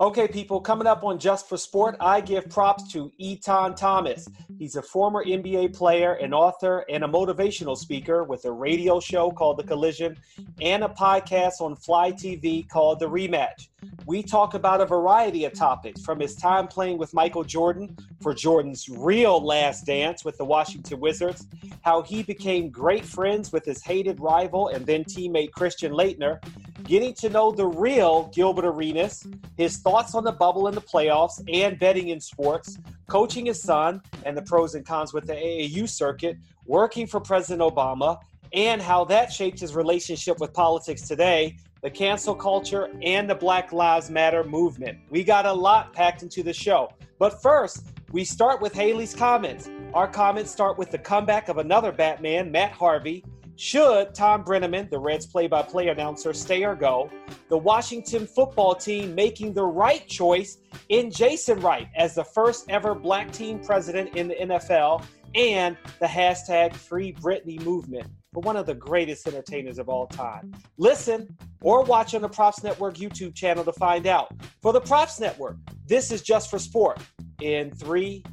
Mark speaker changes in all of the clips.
Speaker 1: Okay, people, coming up on Just for Sport, I give props to Etan Thomas. He's a former NBA player, an author, and a motivational speaker with a radio show called The Collision and a podcast on Fly TV called The Rematch. We talk about a variety of topics from his time playing with Michael Jordan for Jordan's real last dance with the Washington Wizards, how he became great friends with his hated rival and then teammate Christian Laettner, getting to know the real Gilbert Arenas, his thoughts on the bubble in the playoffs and betting in sports, coaching his son and the pros and cons with the AAU circuit, working for President Obama, and how that shaped his relationship with politics today, the cancel culture, and the Black Lives Matter movement. We got a lot packed into the show. But first, we start with Hayley's comments. Our comments start with the comeback of another Batman, Matt Harvey, should Thom Brennaman, the Reds play by play announcer, stay or go? The Washington football team making the right choice in Jason Wright as the first ever black team president in the NFL, and the hashtag Free Britney movement for one of the greatest entertainers of all time. Listen or watch on the Props Network YouTube channel to find out. For the Props Network, this is just for sport in three,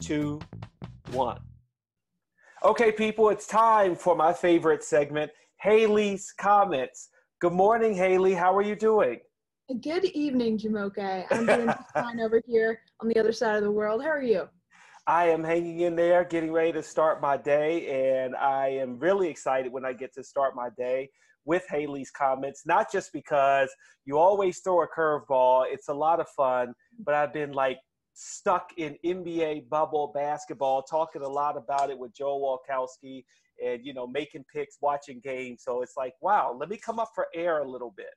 Speaker 1: two, one. Okay, people, it's time for my favorite segment, Hayley's Comments. Good morning, Hayley. How are you doing?
Speaker 2: Good evening, Jumoke. I'm doing fine over here on the other side of the world. How are you?
Speaker 1: I am hanging in there, getting ready to start my day, and I am really excited when I get to start my day with Hayley's comments, not just because you always throw a curveball, it's a lot of fun, but I've been like stuck in NBA bubble basketball, talking a lot about it with Joe Walkowski and, you know, making picks, watching games. So it's like, wow, let me come up for air a little bit.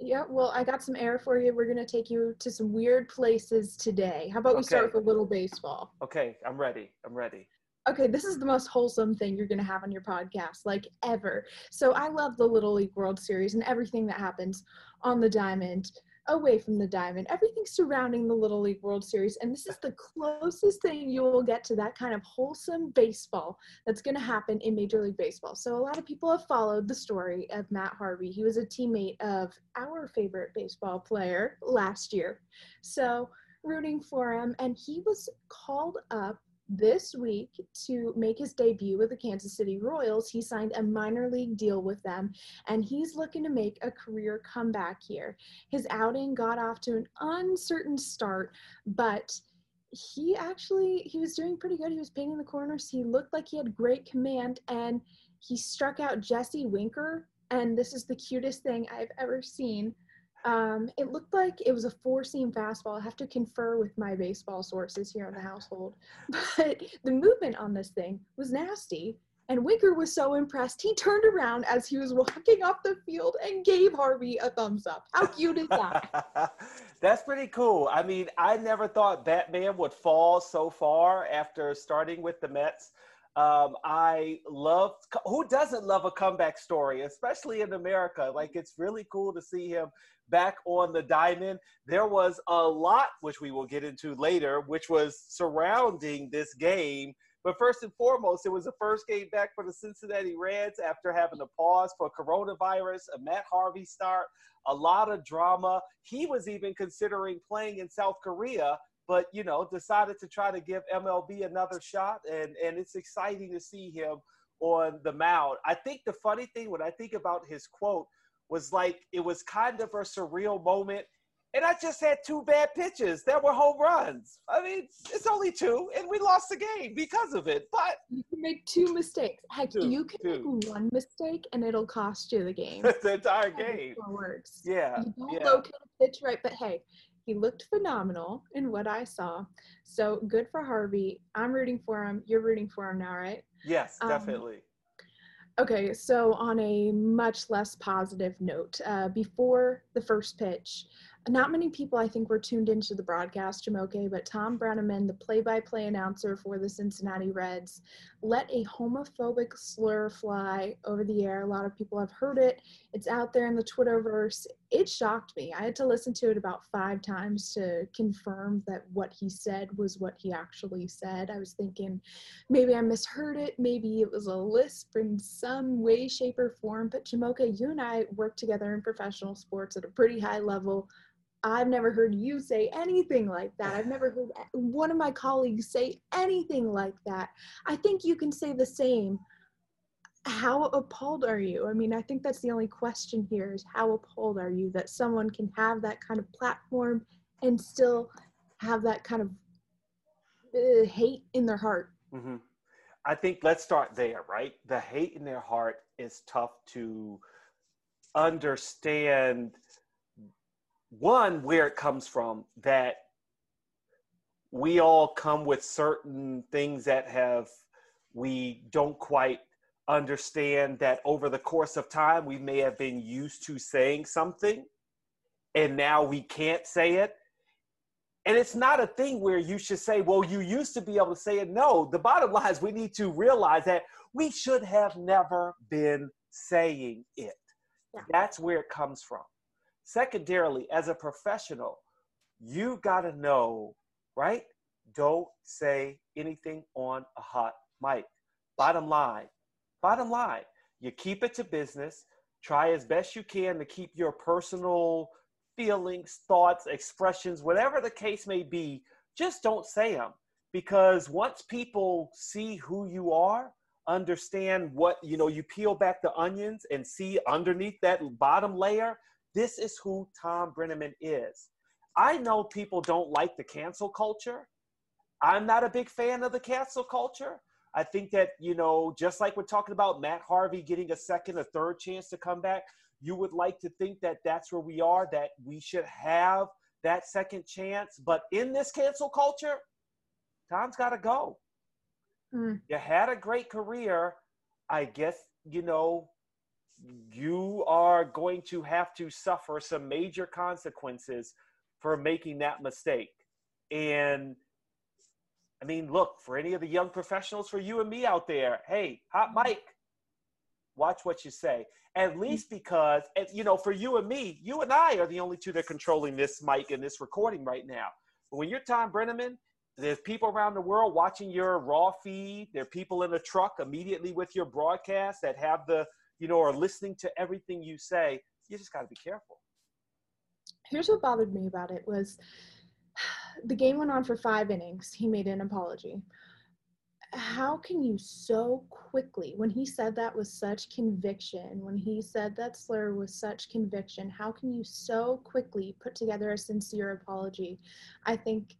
Speaker 2: Yeah, well, I got some air for you. We're going to take you to some weird places today. How about we okay. start with a little baseball?
Speaker 1: Okay, I'm ready. I'm ready.
Speaker 2: Okay, this is the most wholesome thing you're going to have on your podcast, like ever. So I love the Little League World Series and everything that happens on the diamond away from the diamond, everything surrounding the Little League World Series. And this is the closest thing you will get to that kind of wholesome baseball that's going to happen in Major League Baseball. So, a lot of people have followed the story of Matt Harvey. He was a teammate of our favorite baseball player last year. So, rooting for him. And he was called up this week to make his debut with the Kansas City Royals. He signed a minor league deal with them and he's looking to make a career comeback here. His outing got off to an uncertain start, but he actually he was doing pretty good. He was painting the corners. He looked like he had great command and he struck out Jesse Winker and this is the cutest thing I've ever seen. Um, it looked like it was a four seam fastball. I have to confer with my baseball sources here in the household. But the movement on this thing was nasty. And Winker was so impressed, he turned around as he was walking off the field and gave Harvey a thumbs up. How cute is that?
Speaker 1: That's pretty cool. I mean, I never thought Batman would fall so far after starting with the Mets. Um, I love who doesn't love a comeback story, especially in America. Like it's really cool to see him back on the diamond. There was a lot, which we will get into later, which was surrounding this game. But first and foremost, it was the first game back for the Cincinnati Reds after having a pause for coronavirus, a Matt Harvey start, a lot of drama. He was even considering playing in South Korea but you know decided to try to give MLB another shot, and and it's exciting to see him on the mound. I think the funny thing when I think about his quote was like it was kind of a surreal moment. And I just had two bad pitches that were home runs. I mean, it's only two, and we lost the game because of it. But
Speaker 2: you can make two mistakes. Heck, two, you can two. make one mistake, and it'll cost you the game.
Speaker 1: the entire game.
Speaker 2: Works.
Speaker 1: Yeah.
Speaker 2: You don't
Speaker 1: yeah.
Speaker 2: locate a pitch right, but hey, he looked phenomenal in what I saw. So good for Harvey. I'm rooting for him. You're rooting for him now, right?
Speaker 1: Yes, um, definitely.
Speaker 2: Um, okay, so on a much less positive note, uh, before the first pitch, not many people I think were tuned into the broadcast, Jumoke, but Thom Brennaman, the play-by-play announcer for the Cincinnati Reds, let a homophobic slur fly over the air. A lot of people have heard it. It's out there in the Twitterverse. It shocked me. I had to listen to it about five times to confirm that what he said was what he actually said. I was thinking maybe I misheard it. Maybe it was a lisp in some way, shape, or form. But Jumoke, you and I work together in professional sports at a pretty high level I've never heard you say anything like that. I've never heard one of my colleagues say anything like that. I think you can say the same. How appalled are you? I mean, I think that's the only question here is how appalled are you that someone can have that kind of platform and still have that kind of uh, hate in their heart?
Speaker 1: Mm-hmm. I think let's start there, right? The hate in their heart is tough to understand one where it comes from that we all come with certain things that have we don't quite understand that over the course of time we may have been used to saying something and now we can't say it and it's not a thing where you should say well you used to be able to say it no the bottom line is we need to realize that we should have never been saying it yeah. that's where it comes from Secondarily, as a professional, you got to know, right? Don't say anything on a hot mic. Bottom line, bottom line, you keep it to business. Try as best you can to keep your personal feelings, thoughts, expressions, whatever the case may be, just don't say them. Because once people see who you are, understand what, you know, you peel back the onions and see underneath that bottom layer, this is who Thom Brennaman is. I know people don't like the cancel culture. I'm not a big fan of the cancel culture. I think that, you know, just like we're talking about Matt Harvey getting a second, a third chance to come back, you would like to think that that's where we are, that we should have that second chance. But in this cancel culture, Thom's got to go. Mm. You had a great career. I guess, you know, you are going to have to suffer some major consequences for making that mistake. And I mean, look, for any of the young professionals, for you and me out there, hey, hot mm-hmm. mic, watch what you say. At mm-hmm. least because, you know, for you and me, you and I are the only two that are controlling this mic and this recording right now. But when you're Thom Brennaman, there's people around the world watching your raw feed. There are people in the truck immediately with your broadcast that have the you know, are listening to everything you say, you just got to be careful.
Speaker 2: Here's what bothered me about it was the game went on for five innings. He made an apology. How can you so quickly, when he said that with such conviction, when he said that slur with such conviction, how can you so quickly put together a sincere apology? I think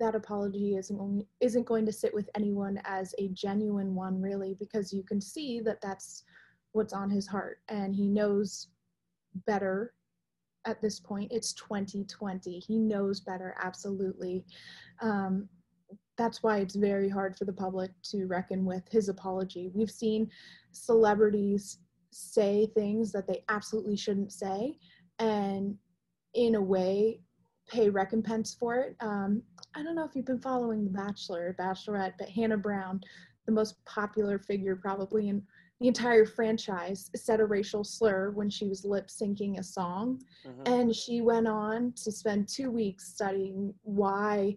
Speaker 2: that apology isn't only, isn't going to sit with anyone as a genuine one, really, because you can see that that's what's on his heart and he knows better at this point it's 2020 he knows better absolutely. Um, that's why it's very hard for the public to reckon with his apology. We've seen celebrities say things that they absolutely shouldn't say and in a way pay recompense for it. Um, i don't know if you've been following the bachelor bachelorette but hannah brown the most popular figure probably in the entire franchise said a racial slur when she was lip syncing a song. Mm-hmm. And she went on to spend two weeks studying why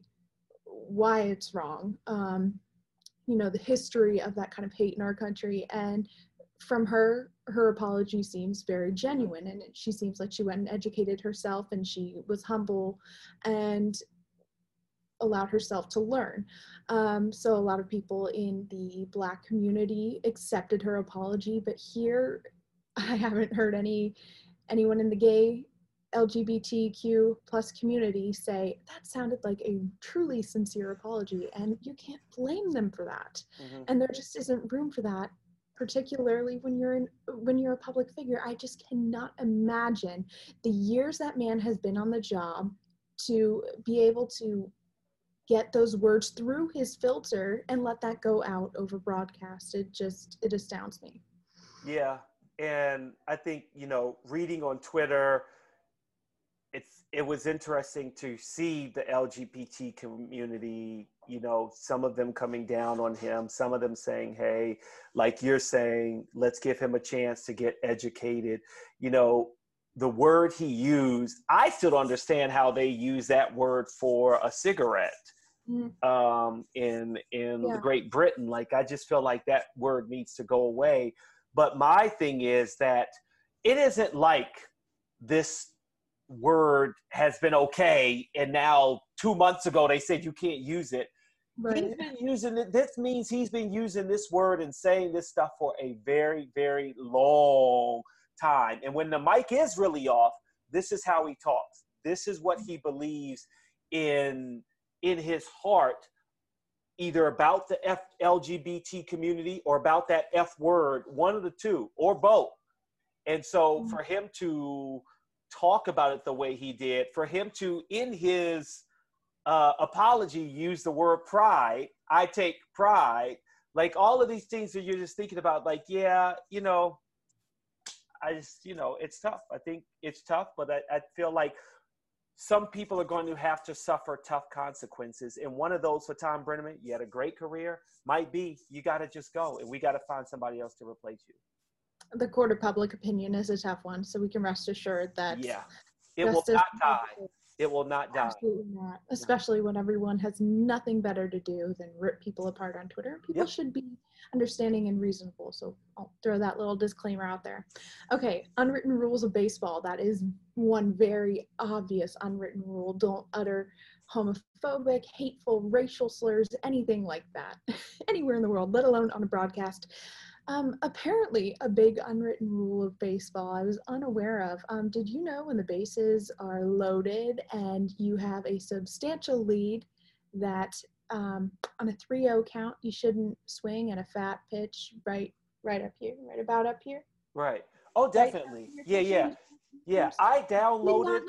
Speaker 2: why it's wrong. Um, you know, the history of that kind of hate in our country. And from her, her apology seems very genuine and she seems like she went and educated herself and she was humble and allowed herself to learn. Um, so a lot of people in the Black community accepted her apology, but here I haven't heard any anyone in the gay LGBTQ plus community say that sounded like a truly sincere apology, and you can't blame them for that. Mm-hmm. And there just isn't room for that, particularly when you're in when you're a public figure. I just cannot imagine the years that man has been on the job to be able to get those words through his filter and let that go out over broadcast. It just it astounds me.
Speaker 1: Yeah, and I think you know, reading on Twitter, it's it was interesting to see the LGBT community. You know, some of them coming down on him, some of them saying, "Hey, like you're saying, let's give him a chance to get educated." You know, the word he used, I still don't understand how they use that word for a cigarette. Um, in in yeah. Great Britain. Like I just feel like that word needs to go away. But my thing is that it isn't like this word has been okay, and now two months ago they said you can't use it. Right. He's been using it. This means he's been using this word and saying this stuff for a very, very long time. And when the mic is really off, this is how he talks. This is what he believes in in his heart, either about the F, LGBT community or about that F word, one of the two, or both. And so mm-hmm. for him to talk about it the way he did, for him to, in his uh, apology, use the word pride, I take pride, like all of these things that you're just thinking about, like, yeah, you know, I just, you know, it's tough. I think it's tough, but I, I feel like some people are going to have to suffer tough consequences. And one of those for Thom Brennaman, you had a great career, might be you got to just go and we got to find somebody else to replace you.
Speaker 2: The court of public opinion is a tough one, so we can rest assured that.
Speaker 1: Yeah, it will not die. It will not die.
Speaker 2: Absolutely not. Especially when everyone has nothing better to do than rip people apart on Twitter. People yep. should be understanding and reasonable. So I'll throw that little disclaimer out there. Okay, unwritten rules of baseball. That is one very obvious unwritten rule. Don't utter homophobic, hateful, racial slurs, anything like that, anywhere in the world, let alone on a broadcast. Um, apparently, a big unwritten rule of baseball I was unaware of. Um, did you know when the bases are loaded and you have a substantial lead that um, on a 3-0 count you shouldn't swing at a fat pitch right right up here, right about up here?
Speaker 1: Right. Oh, definitely. Right yeah, yeah, yeah. I downloaded.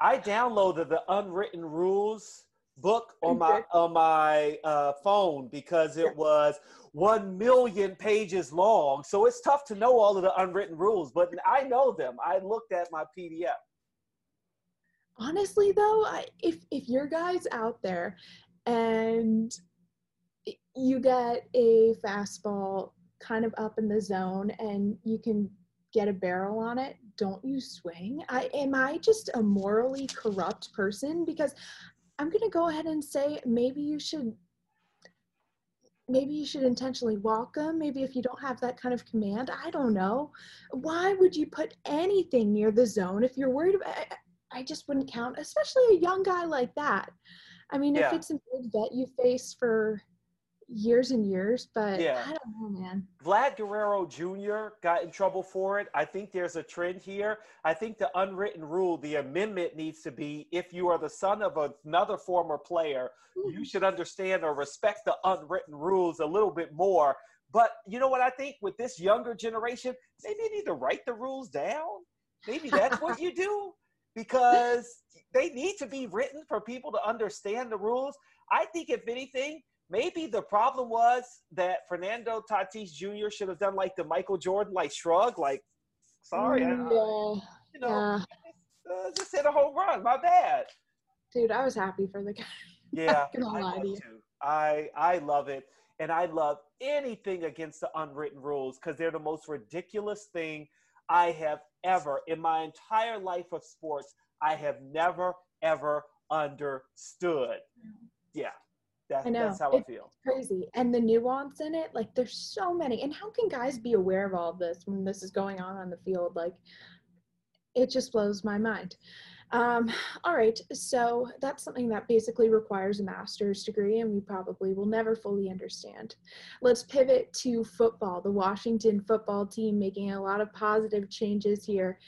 Speaker 1: I downloaded the unwritten rules book on my on my uh, phone because it was one million pages long. So it's tough to know all of the unwritten rules, but I know them. I looked at my PDF.
Speaker 2: Honestly, though, I, if if your guys out there and you get a fastball kind of up in the zone and you can get a barrel on it don't you swing i am i just a morally corrupt person because i'm going to go ahead and say maybe you should maybe you should intentionally walk them. Maybe if you don't have that kind of command i don't know. Why would you put anything near the zone if you're worried about i just wouldn't count especially a young guy like that. I mean yeah. if it's a big bet you face for years and years, but yeah. I don't know, man.
Speaker 1: Vlad Guerrero Jr. got in trouble for it. I think there's a trend here. I think the unwritten rule, the amendment needs to be if you are the son of another former player, you mm-hmm. should understand or respect the unwritten rules a little bit more. But you know what I think with this younger generation, maybe you need to write the rules down. Maybe that's what you do because they need to be written for people to understand the rules. I think if anything, maybe the problem was that Fernando Tatis Jr. should have done like the Michael Jordan like shrug, like sorry, yeah. I, you know, yeah. just, uh, just hit a home run. My bad.
Speaker 2: Dude, I was happy for the guy.
Speaker 1: Yeah, I, I I love it, and I love anything against the unwritten rules because they're the most ridiculous thing I have ever in my entire life of sports. I have never ever understood. Yeah, that's, I know. that's how it's I feel.
Speaker 2: Crazy. And the nuance in it, like there's so many. And how can guys be aware of all of this when this is going on on the field? Like it just blows my mind. Um, all right, so that's something that basically requires a master's degree, and we probably will never fully understand. Let's pivot to football. The Washington football team making a lot of positive changes here,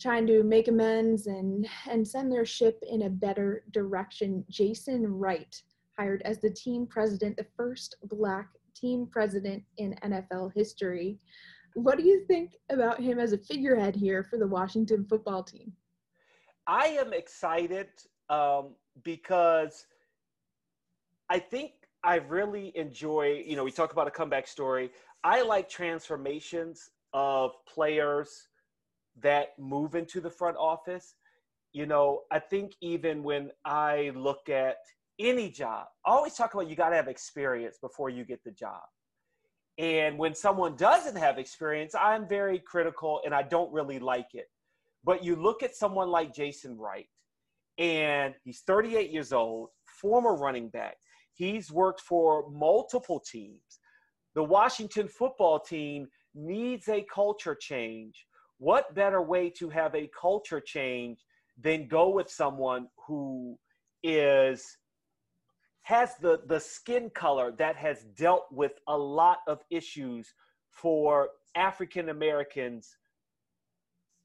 Speaker 2: trying to make amends and and send their ship in a better direction. Jason Wright hired as the team president, the first black team president in NFL history. What do you think about him as a figurehead here for the Washington football team?
Speaker 1: I am excited um, because I think I really enjoy, you know, we talk about a comeback story. I like transformations of players that move into the front office. You know, I think even when I look at any job. Always talk about you got to have experience before you get the job. And when someone doesn't have experience, I'm very critical and I don't really like it. But you look at someone like Jason Wright, and he's 38 years old, former running back. He's worked for multiple teams. The Washington football team needs a culture change. What better way to have a culture change than go with someone who is has the the skin color that has dealt with a lot of issues for African Americans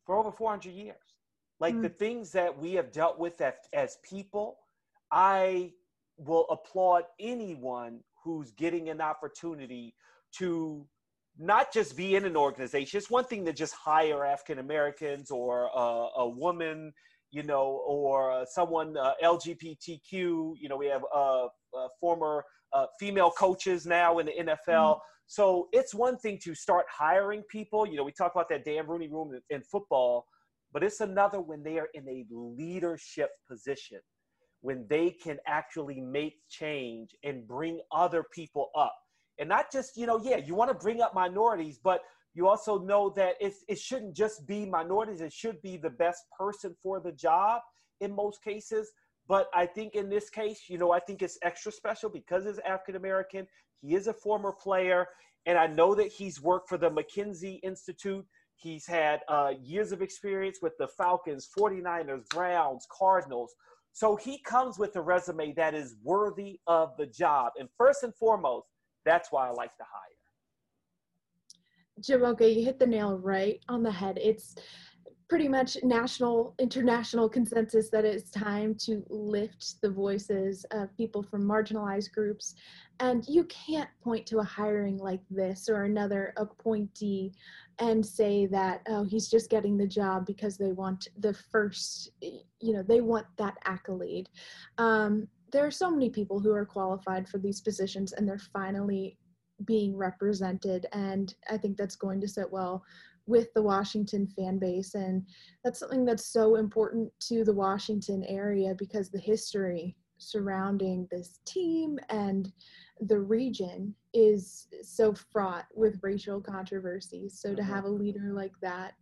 Speaker 1: for over 400 years. Like mm. the things that we have dealt with as, as people, I will applaud anyone who's getting an opportunity to not just be in an organization. It's one thing to just hire African Americans or a, a woman you know, or uh, someone uh, LGBTQ. You know, we have uh, uh former uh, female coaches now in the NFL. Mm-hmm. So it's one thing to start hiring people. You know, we talk about that Dan Rooney room in, in football, but it's another when they are in a leadership position, when they can actually make change and bring other people up. And not just, you know, yeah, you want to bring up minorities, but you also know that it's, it shouldn't just be minorities, it should be the best person for the job in most cases. But I think in this case, you know, I think it's extra special because he's African American. He is a former player, and I know that he's worked for the McKinsey Institute. He's had uh, years of experience with the Falcons, 49ers, Browns, Cardinals. So he comes with a resume that is worthy of the job. And first and foremost, that's why I like to hire.
Speaker 2: Jim, okay, you hit the nail right on the head. It's pretty much national, international consensus that it's time to lift the voices of people from marginalized groups. And you can't point to a hiring like this or another appointee and say that, oh, he's just getting the job because they want the first, you know, they want that accolade. Um, there are so many people who are qualified for these positions and they're finally being represented and i think that's going to sit well with the washington fan base and that's something that's so important to the washington area because the history surrounding this team and the region is so fraught with racial controversies so to mm-hmm. have a leader like that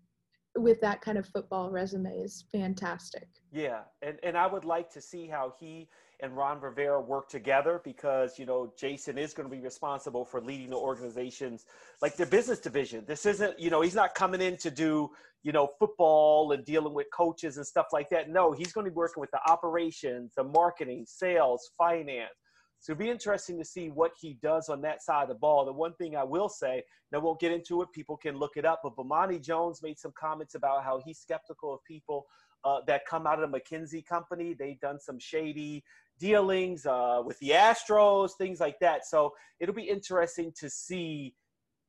Speaker 2: with that kind of football resume is fantastic
Speaker 1: yeah and and i would like to see how he and Ron Rivera work together because you know Jason is going to be responsible for leading the organizations like their business division. This isn't you know he's not coming in to do you know football and dealing with coaches and stuff like that. No, he's going to be working with the operations, the marketing, sales, finance. So it'll be interesting to see what he does on that side of the ball. The one thing I will say, now we'll get into it, people can look it up, but Bomani Jones made some comments about how he's skeptical of people uh, that come out of the McKinsey company. They've done some shady dealings uh, with the Astros, things like that. So it'll be interesting to see.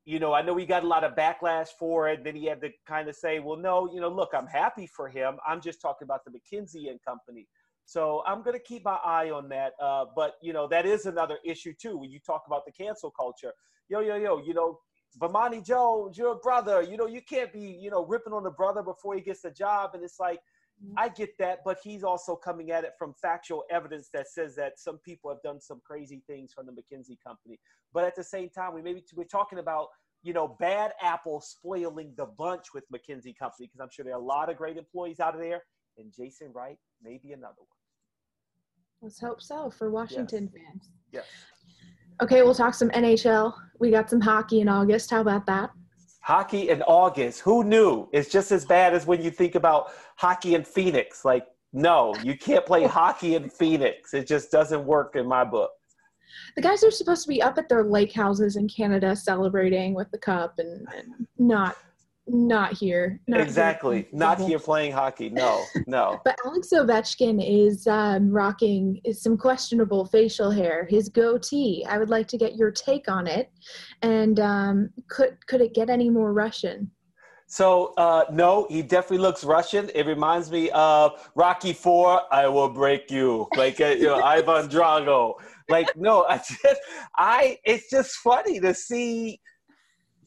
Speaker 1: You know, I know we got a lot of backlash for it. Then he had to kind of say, "Well, no, you know, look, I'm happy for him. I'm just talking about the McKinsey and Company." So I'm going to keep my eye on that. Uh, but you know, that is another issue too. When you talk about the cancel culture, yo, yo, yo, you know, Bomani Jones, your brother. You know, you can't be, you know, ripping on the brother before he gets the job. And it's like, Mm-hmm. I get that, but he's also coming at it from factual evidence that says that some people have done some crazy things from the McKinsey company. But at the same time, we maybe we're talking about you know bad apple spoiling the bunch with McKinsey company because I'm sure there are a lot of great employees out of there, and Jason Wright may be another one.
Speaker 2: Let's hope so for Washington
Speaker 1: yes.
Speaker 2: fans.
Speaker 1: Yes.
Speaker 2: Okay, we'll talk some NHL. We got some hockey in August. How about that?
Speaker 1: Hockey in August. Who knew? It's just as bad as when you think about hockey in Phoenix. Like, no, you can't play hockey in Phoenix. It just doesn't work in my book.
Speaker 2: The guys are supposed to be up at their lake houses in Canada celebrating with the cup and, and not not here.
Speaker 1: Not exactly. Here. Not here playing hockey. No, no.
Speaker 2: but Alex Ovechkin is um, rocking some questionable facial hair. His goatee. I would like to get your take on it. And um, could could it get any more Russian?
Speaker 1: So uh, no, he definitely looks Russian. It reminds me of Rocky Four. I will break you, like uh, you know Ivan Drago. Like no, I just I. It's just funny to see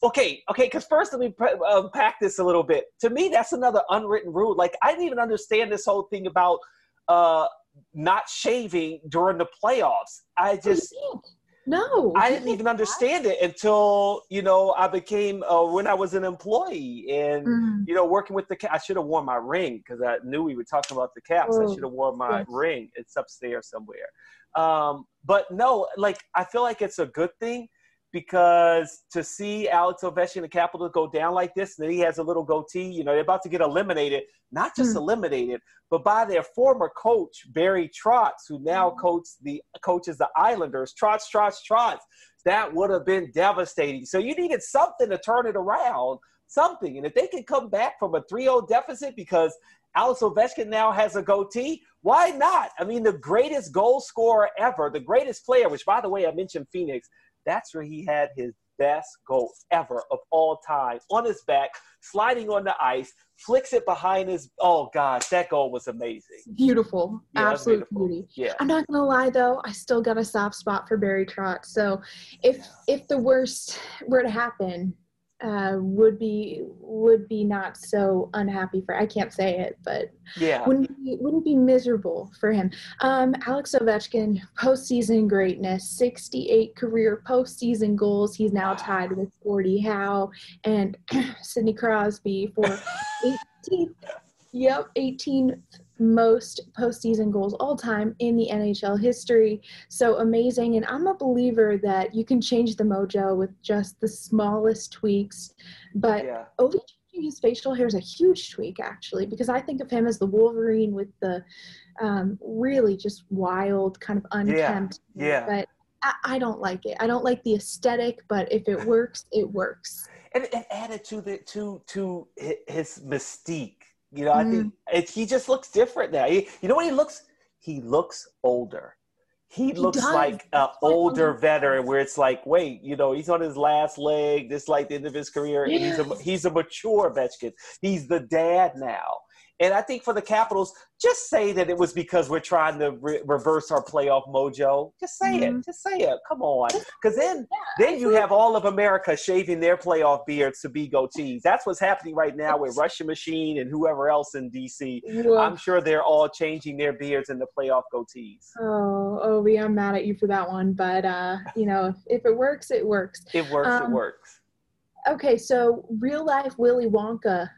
Speaker 1: okay, okay, because first let me unpack this a little bit. To me, that's another unwritten rule. Like I didn't even understand this whole thing about uh, not shaving during the playoffs. I just
Speaker 2: no,
Speaker 1: I didn't even understand it until you know I became uh, when I was an employee and mm. you know working with the. I should have worn my ring because I knew we were talking about the caps. Oh, I should have worn my yes. ring. It's upstairs somewhere. Um, but no, like I feel like it's a good thing because to see Alex Ovechkin, the Capitals, go down like this, and then he has a little goatee, you know, they're about to get eliminated, not just mm. eliminated, but by their former coach, Barry Trotz, who now mm. coaches the coaches the Islanders. Trotz, Trotz, Trotz. That would have been devastating. So you needed something to turn it around, something. And if they can come back from a 3-0 deficit because Alex Ovechkin now has a goatee. Why not? I mean, the greatest goal scorer ever, the greatest player, which, by the way, I mentioned Phoenix. That's where he had his best goal ever of all time on his back, sliding on the ice, flicks it behind his. Oh gosh, that goal was amazing.
Speaker 2: Beautiful, yeah, absolute beautiful. beauty. Yeah. I'm not gonna lie though, I still got a soft spot for Barry Trotz. So if yeah. if the worst were to happen, uh, would be would be not so unhappy for I can't say it, but
Speaker 1: yeah,
Speaker 2: wouldn't be, wouldn't be miserable for him. Um, Alex Ovechkin, postseason greatness, 68 career postseason goals. He's now tied with Gordie Howe and Sidney Crosby for 18. yep, 18 most postseason goals all time in the NHL history. So amazing. And I'm a believer that you can change the mojo with just the smallest tweaks. But yeah. Ovi changing his facial hair is a huge tweak, actually, because I think of him as the Wolverine with the um, really just wild, kind of unkempt.
Speaker 1: Yeah. yeah.
Speaker 2: But I, I don't like it. I don't like the aesthetic, but if it works, it works.
Speaker 1: And it added to the to to his mystique you know, mm. I think mm-hmm. it, he just looks different now. He, you know what he looks? He looks older. He, he looks does. like an older veteran, where it's like, wait, you know, he's on his last leg. This like the end of his career, he's a he's a mature Ovechkin. He's the dad now. And I think for the Capitals, just say that it was because we're trying to re- reverse our playoff mojo. Just say mm-hmm. it. Just say it. Come on. Because then, yeah, then you have all of America shaving their playoff beards to be goatees. That's what's happening right now with Russian Machine and whoever else in DC. I'm sure they're all changing their beards into playoff goatees.
Speaker 2: Oh, Ovi, I'm mad at you for that one. But, uh, you know, if it works, it works.
Speaker 1: It works. Um, it works.
Speaker 2: Okay, so real life Willy Wonka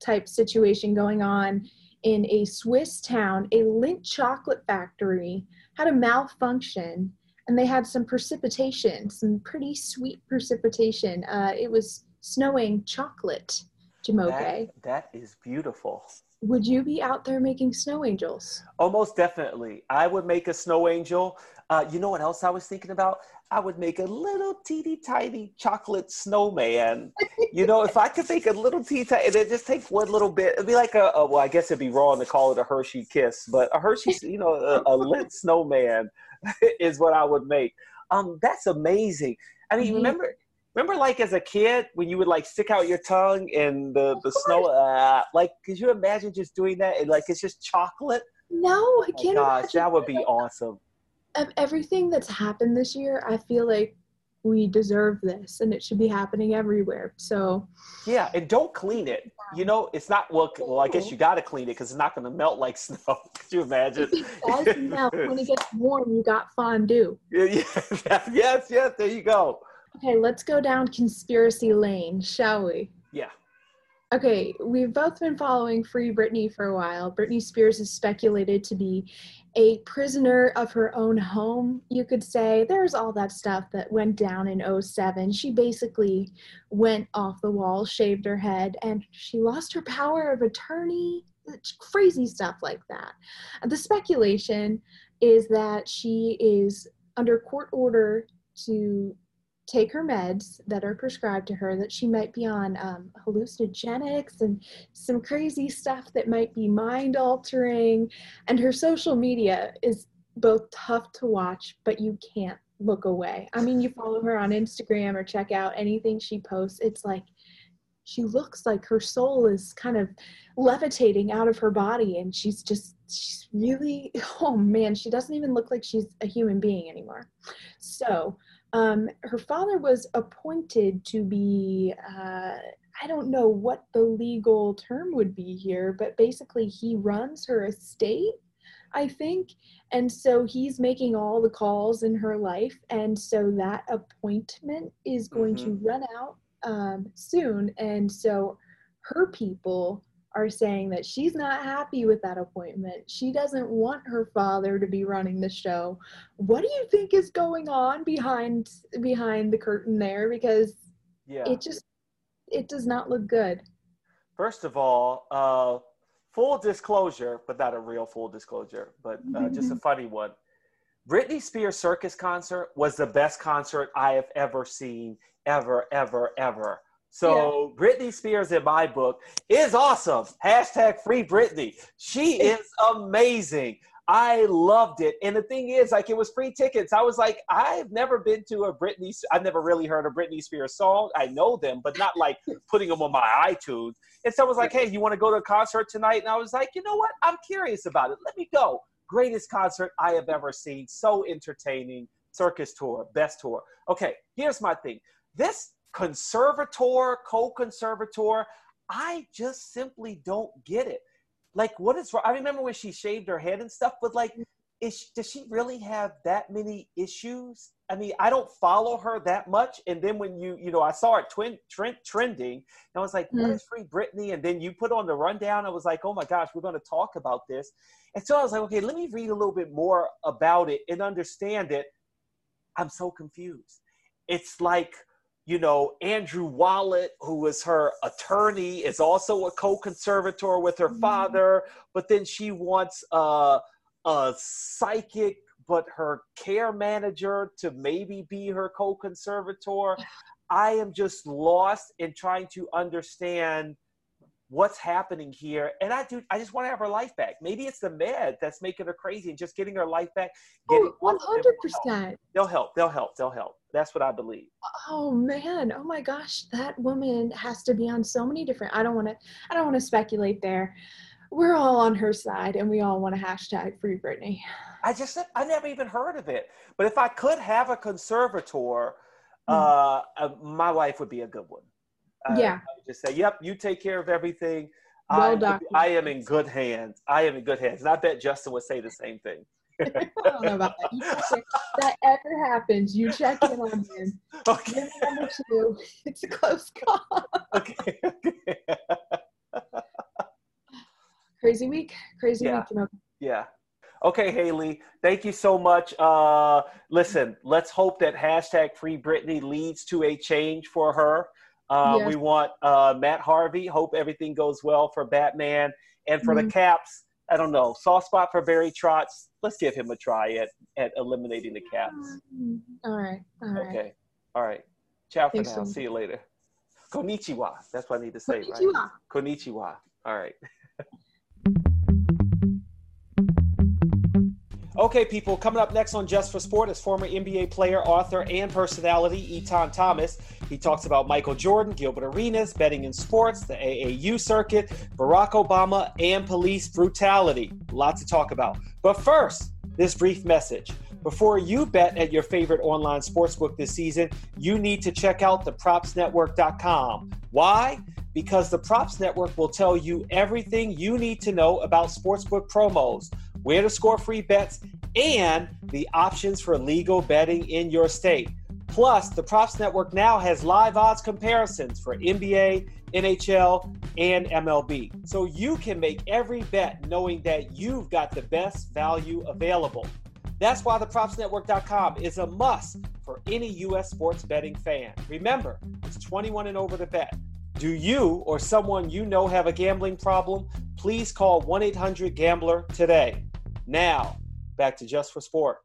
Speaker 2: type situation going on in a Swiss town. A Lindt chocolate factory had a malfunction and they had some precipitation, some pretty sweet precipitation. Uh, it was snowing chocolate, Jumoke.
Speaker 1: That, that is beautiful.
Speaker 2: Would you be out there making snow angels?
Speaker 1: Almost definitely. I would make a snow angel. Uh, you know what else I was thinking about? I would make a little teeny tiny chocolate snowman. you know, if I could make a little teeny tiny, and then just take one little bit, it'd be like a, a, well, I guess it'd be wrong to call it a Hershey kiss, but a Hershey, you know, a, a Lindt snowman is what I would make. Um, that's amazing. I mean, mm-hmm. remember, remember, like as a kid when you would like stick out your tongue and the the snow, uh, like, could you imagine just doing that? And like, it's just chocolate.
Speaker 2: No, I oh can't.
Speaker 1: Oh gosh, that would be awesome
Speaker 2: of everything that's happened this year, I feel like we deserve this and it should be happening everywhere. So
Speaker 1: yeah, and don't clean it. You know, it's not well. Well, I guess you got to clean it because it's not going to melt like snow. Could you imagine?
Speaker 2: It does melt when it gets warm. You got fondue.
Speaker 1: Yeah, yeah, yes, yes. There you go.
Speaker 2: Okay, let's go down conspiracy lane, shall we?
Speaker 1: Yeah.
Speaker 2: Okay, we've both been following Free Britney for a while. Britney Spears is speculated to be a prisoner of her own home, you could say. There's all that stuff that went down in 07. She basically went off the wall, shaved her head, and she lost her power of attorney. Crazy stuff like that. The speculation is that she is under court order to take her meds that are prescribed to her that she might be on um, hallucinogenics and some crazy stuff that might be mind altering and her social media is both tough to watch but you can't look away. I mean you follow her on instagram or check out anything she posts. It's like she looks like her soul is kind of levitating out of her body and she's just she's really oh man she doesn't even look like she's a human being anymore. So um, her father was appointed to be, uh, I don't know what the legal term would be here, but basically he runs her estate, I think. And so he's making all the calls in her life. And so that appointment is going mm-hmm. to run out um, soon. And so her people are saying that she's not happy with that appointment. She doesn't want her father to be running the show. What do you think is going on behind behind the curtain there because yeah. it just it does not look good.
Speaker 1: First of all, uh full disclosure, but not a real full disclosure, but uh, just a funny one. Britney Spears circus concert was the best concert I have ever seen, ever, ever, ever. So yeah. Britney Spears in my book is awesome. Hashtag free Britney. She is amazing. I loved it. And the thing is, like, it was free tickets. I was like, I've never been to a Britney, I've never really heard a Britney Spears song. I know them, but not like putting them on my iTunes. And someone was like, hey, you want to go to a concert tonight? And I was like, you know what? I'm curious about it. Let me go. Greatest concert I have ever seen. So entertaining. Circus tour, best tour. Okay, here's my thing. This conservator, co-conservator, I just simply don't get it. Like, what is wrong? I remember when she shaved her head and stuff, but like, is does she really have that many issues? I mean, I don't follow her that much. And then when you, you know, I saw it twin, trend, trending, and I was like, mm. "What is Free Britney?" And then you put on the rundown. I was like, "Oh my gosh, we're going to talk about this." And so I was like, "Okay, let me read a little bit more about it and understand it." I'm so confused. It's like you know, Andrew Wallet, who was her attorney, is also a co-conservator with her mm-hmm. father, but then she wants a, a psychic, but her care manager to maybe be her co-conservator. I am just lost in trying to understand what's happening here. And I do, I just want to have her life back. Maybe it's the med that's making her crazy and just getting her life back.
Speaker 2: Getting oh, 100%.
Speaker 1: They'll help. They'll help. They'll help. That's what I believe.
Speaker 2: Oh man. Oh my gosh. That woman has to be on so many different, I don't want to, I don't want to speculate there. We're all on her side and we all want to hashtag free Britney.
Speaker 1: I just, I never even heard of it. But if I could have a conservator, mm-hmm. uh, uh, my wife would be a good one
Speaker 2: yeah.
Speaker 1: I would just say, yep, you take care of everything. Well I, I am in good hands. I am in good hands. And I bet Justin would say the same thing.
Speaker 2: I don't know about that. If that ever happens, you check in on him. Okay. Number two, it's a close call. okay. okay. Crazy week. Crazy
Speaker 1: yeah.
Speaker 2: week.
Speaker 1: Yeah. Okay, Hayley, thank you so much. Uh, listen, let's hope that hashtag free Britney leads to a change for her. Uh, yes. We want uh, Matt Harvey. Hope everything goes well for Batman. And for mm-hmm. the Caps, I don't know, soft spot for Barry Trotz. Let's give him a try at, at eliminating the.
Speaker 2: Mm-hmm. All right. All right.
Speaker 1: Okay. All right. Ciao for now. See you later. Konnichiwa. That's what I need to say, Konnichiwa. right? Konnichiwa. All right. Okay, people, coming up next on Just for Sport is former NBA player, author, and personality Etan Thomas. He talks about Michael Jordan, Gilbert Arenas, betting in sports, the AAU circuit, Barack Obama, and police brutality. Lots to talk about. But first, this brief message. Before you bet at your favorite online sportsbook this season, you need to check out thepropsnetwork.com. Why? Because the Props Network will tell you everything you need to know about sportsbook promos where to score free bets, and the options for legal betting in your state. Plus, the Props Network now has live odds comparisons for NBA, NHL, and MLB. So you can make every bet knowing that you've got the best value available. That's why the propsnetwork.com is a must for any U.S. sports betting fan. Remember, it's 21 and over to bet. Do you or someone you know have a gambling problem? Please call 1 800 Gambler today. Now, back to Just for Sport.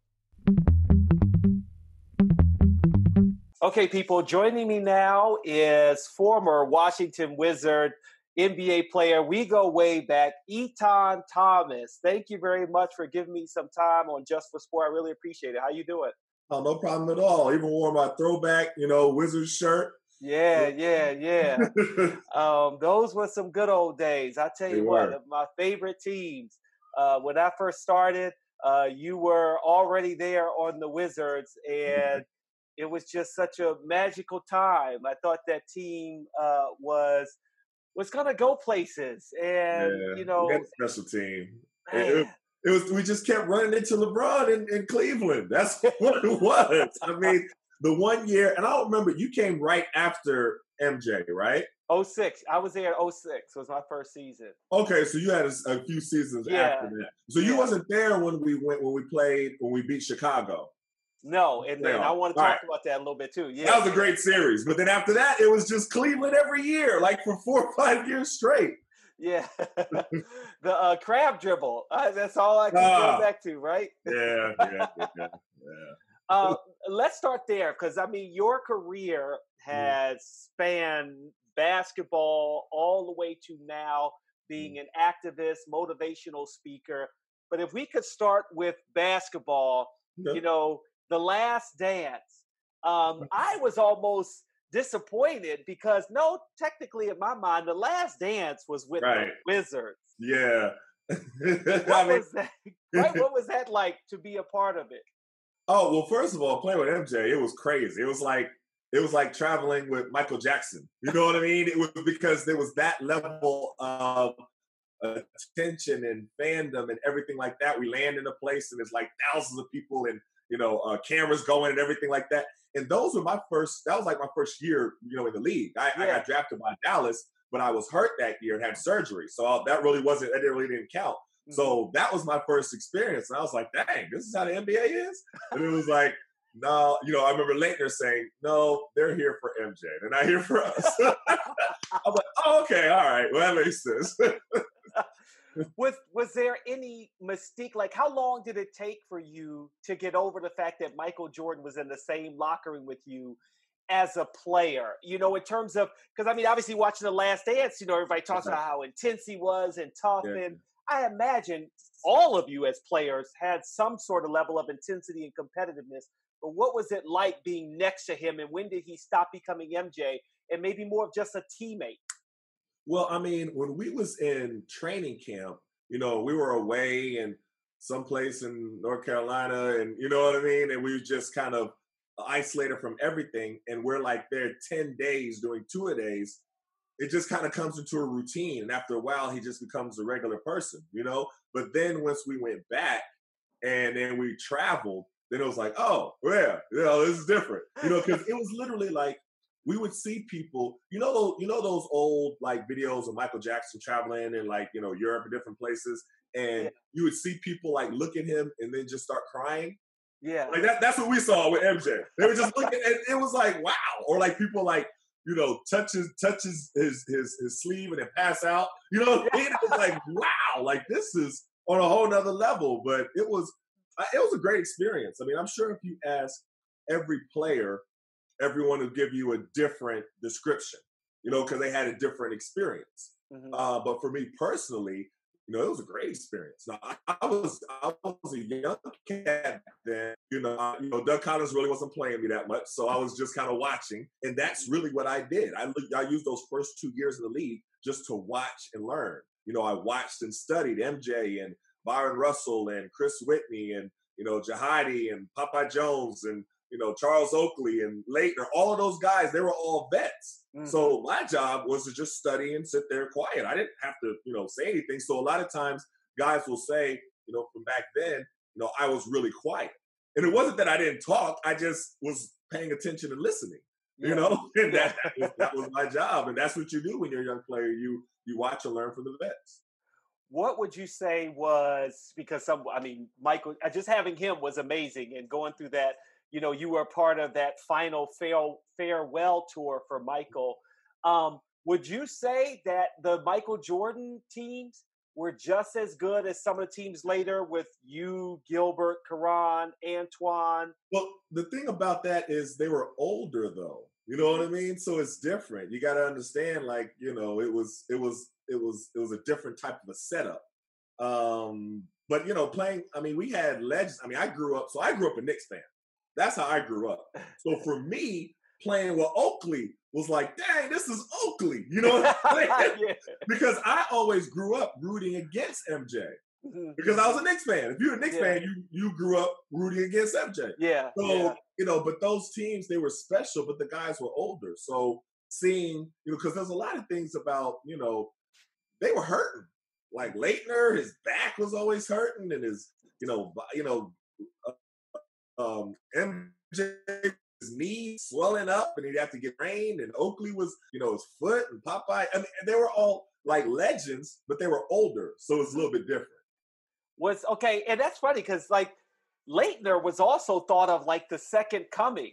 Speaker 1: Okay, people, joining me now is former Washington Wizard NBA player. We go way back, Etan Thomas. Thank you very much for giving me some time on Just for Sport. I really appreciate it. How you doing?
Speaker 3: Oh, no problem at all. Even wore my throwback, you know, Wizard shirt.
Speaker 1: Yeah, yeah, yeah. um, those were some good old days. I tell you they what, were. my favorite teams uh, when I first started, uh, you were already there on the Wizards, and it was just such a magical time. I thought that team uh, was was gonna go places, and yeah, you know,
Speaker 3: special team. It, it, was we just kept running into LeBron in, in Cleveland. That's what it was. I mean, the one year, and I don't remember you came right after MJ, right?
Speaker 1: 06. I was there 06. was my first season.
Speaker 3: Okay, so you had a, a few seasons yeah. after that. So you yeah. wasn't there when we went when we played when we beat Chicago.
Speaker 1: No, and then I want to talk right. about that a little bit too. Yeah,
Speaker 3: that was a great series. But then after that, it was just Cleveland every year, like for four or five years straight.
Speaker 1: Yeah, the uh, crab dribble. Uh, that's all I can uh, go ah. back to, right?
Speaker 3: yeah, yeah, yeah. yeah.
Speaker 1: Uh, let's start there because I mean, your career mm-hmm. has spanned basketball all the way to now being mm-hmm. an activist, motivational speaker. But if we could start with basketball, you know, the last dance, um, I was almost disappointed because no, technically in my mind, the last dance was with right. the Wizards.
Speaker 3: Yeah.
Speaker 1: what was that? Right? What was that like to be a part of it?
Speaker 3: Oh well, first of all, playing with MJ, it was crazy. It was like it was like traveling with Michael Jackson. You know what I mean? It was because there was that level of attention and fandom and everything like that. We land in a place and there's like thousands of people and you know uh, cameras going and everything like that. And those were my first. That was like my first year, you know, in the league. I, yeah. I got drafted by Dallas, but I was hurt that year and had surgery, so that really wasn't. That really didn't count. Mm-hmm. So that was my first experience, and I was like, "Dang, this is how the NBA is." And it was like, no, you know, I remember Laettner saying, "No, they're here for MJ, they're not here for us." I'm like, "Oh, okay, all right, well that makes sense."
Speaker 1: was was there any mystique? Like, how long did it take for you to get over the fact that Michael Jordan was in the same locker room with you as a player? You know, in terms of because I mean, obviously watching The Last Dance, you know, everybody talks about how intense he was and tough, yeah. and I imagine all of you as players had some sort of level of intensity and competitiveness. But what was it like being next to him, and when did he stop becoming MJ and maybe more of just a teammate?
Speaker 3: Well, I mean, when we was in training camp, you know, we were away in someplace in North Carolina, and you know what I mean, and we were just kind of isolated from everything, and we're like there ten days doing two a days. It just kind of comes into a routine, and after a while, he just becomes a regular person, you know. But then once we went back, and then we traveled, then it was like, oh, yeah, you know, this is different, you know, because it was literally like we would see people, you know, those, you know those old like videos of Michael Jackson traveling in like you know Europe and different places, and yeah. you would see people like look at him and then just start crying.
Speaker 1: Yeah,
Speaker 3: like that. That's what we saw with MJ. They were just looking, and it was like wow, or like people like you know touches touches his his his sleeve and then pass out. You know, it was like wow, like this is on a whole nother level. But it was it was a great experience. I mean, I'm sure if you ask every player everyone will give you a different description, you know, because they had a different experience. Mm-hmm. Uh, but for me personally, you know, it was a great experience. Now, I, I, was I was a young cat then. You know, I, you know, Doug Collins really wasn't playing me that much, so I was just kind of watching, and that's really what I did. I I used those first two years in the league just to watch and learn. You know, I watched and studied MJ and Bryon Russell and Chris Whitney and you know Jahidi and Popeye Jones and you know, Charles Oakley and Laettner, all of those guys, they were all vets. Mm-hmm. So my job was to just study and sit there quiet. I didn't have to, you know, say anything. So a lot of times guys will say, you know, from back then, you know, I was really quiet. And it wasn't that I didn't talk, I just was paying attention and listening. Yeah. You know, and that, that was my job. And that's what you do when you're a young player. You you watch and learn from the vets
Speaker 1: what would you say was because some i mean michael just having him was amazing and going through that you know you were part of that final farewell tour for Michael. Um, would you say that the Michael Jordan teams were just as good as some of the teams later with you, Gilbert, Caron, Antoine?
Speaker 3: Well, the thing about that is they were older though. You know what I mean? So it's different. You got to understand, like you know, it was it was it was it was a different type of a setup. Um, but you know, playing. I mean, we had legends. I mean, I grew up. So I grew up a Knicks fan. That's how I grew up. So for me, playing with Oakley was like, dang, this is Oakley. You know what I'm saying? yeah. Because I always grew up rooting against MJ. Mm-hmm. Because I was a Knicks fan. If you're a Knicks yeah. fan, you you grew up rooting against MJ.
Speaker 1: Yeah.
Speaker 3: So,
Speaker 1: yeah.
Speaker 3: you know, but those teams, they were special, but the guys were older. So seeing, you know, because there's a lot of things about, you know, they were hurting. Like Laettner, his back was always hurting, and his, you know, you know, um, MJ knee swelling up and he'd have to get trained. And Oakley was, you know, his foot and Popeye. I mean, they were all like legends, but they were older. So it's a little bit different.
Speaker 1: Was okay. And that's funny because like Laettner was also thought of like the second coming.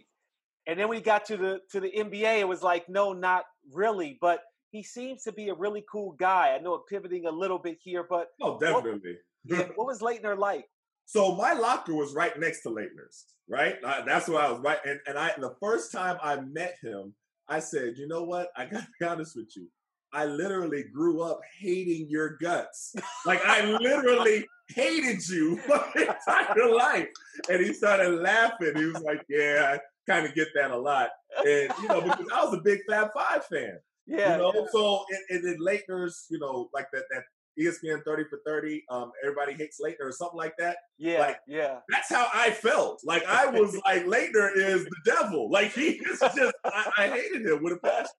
Speaker 1: And then we got to the to the NBA, it was like, no, not really. But he seems to be a really cool guy. I know I'm pivoting a little bit here, but
Speaker 3: oh, definitely.
Speaker 1: What, yeah, what was Laettner like?
Speaker 3: So my locker was right next to Laettner's, right? That's where I was right. And and I the first time I met him, I said, you know what? I gotta be honest with you. I literally grew up hating your guts. Like I literally hated you my entire life. And he started laughing. He was like, Yeah, I kind of get that a lot. And you know, because I was a big Fab Five fan.
Speaker 1: Yeah.
Speaker 3: You know,
Speaker 1: yeah.
Speaker 3: so and, and Laettner's, you know, like that that ESPN 30 for 30, um, everybody hates Laettner or something like that.
Speaker 1: Yeah,
Speaker 3: like,
Speaker 1: yeah.
Speaker 3: That's how I felt. Like I was like Laettner is the devil. Like he is just I, I hated him with a passion.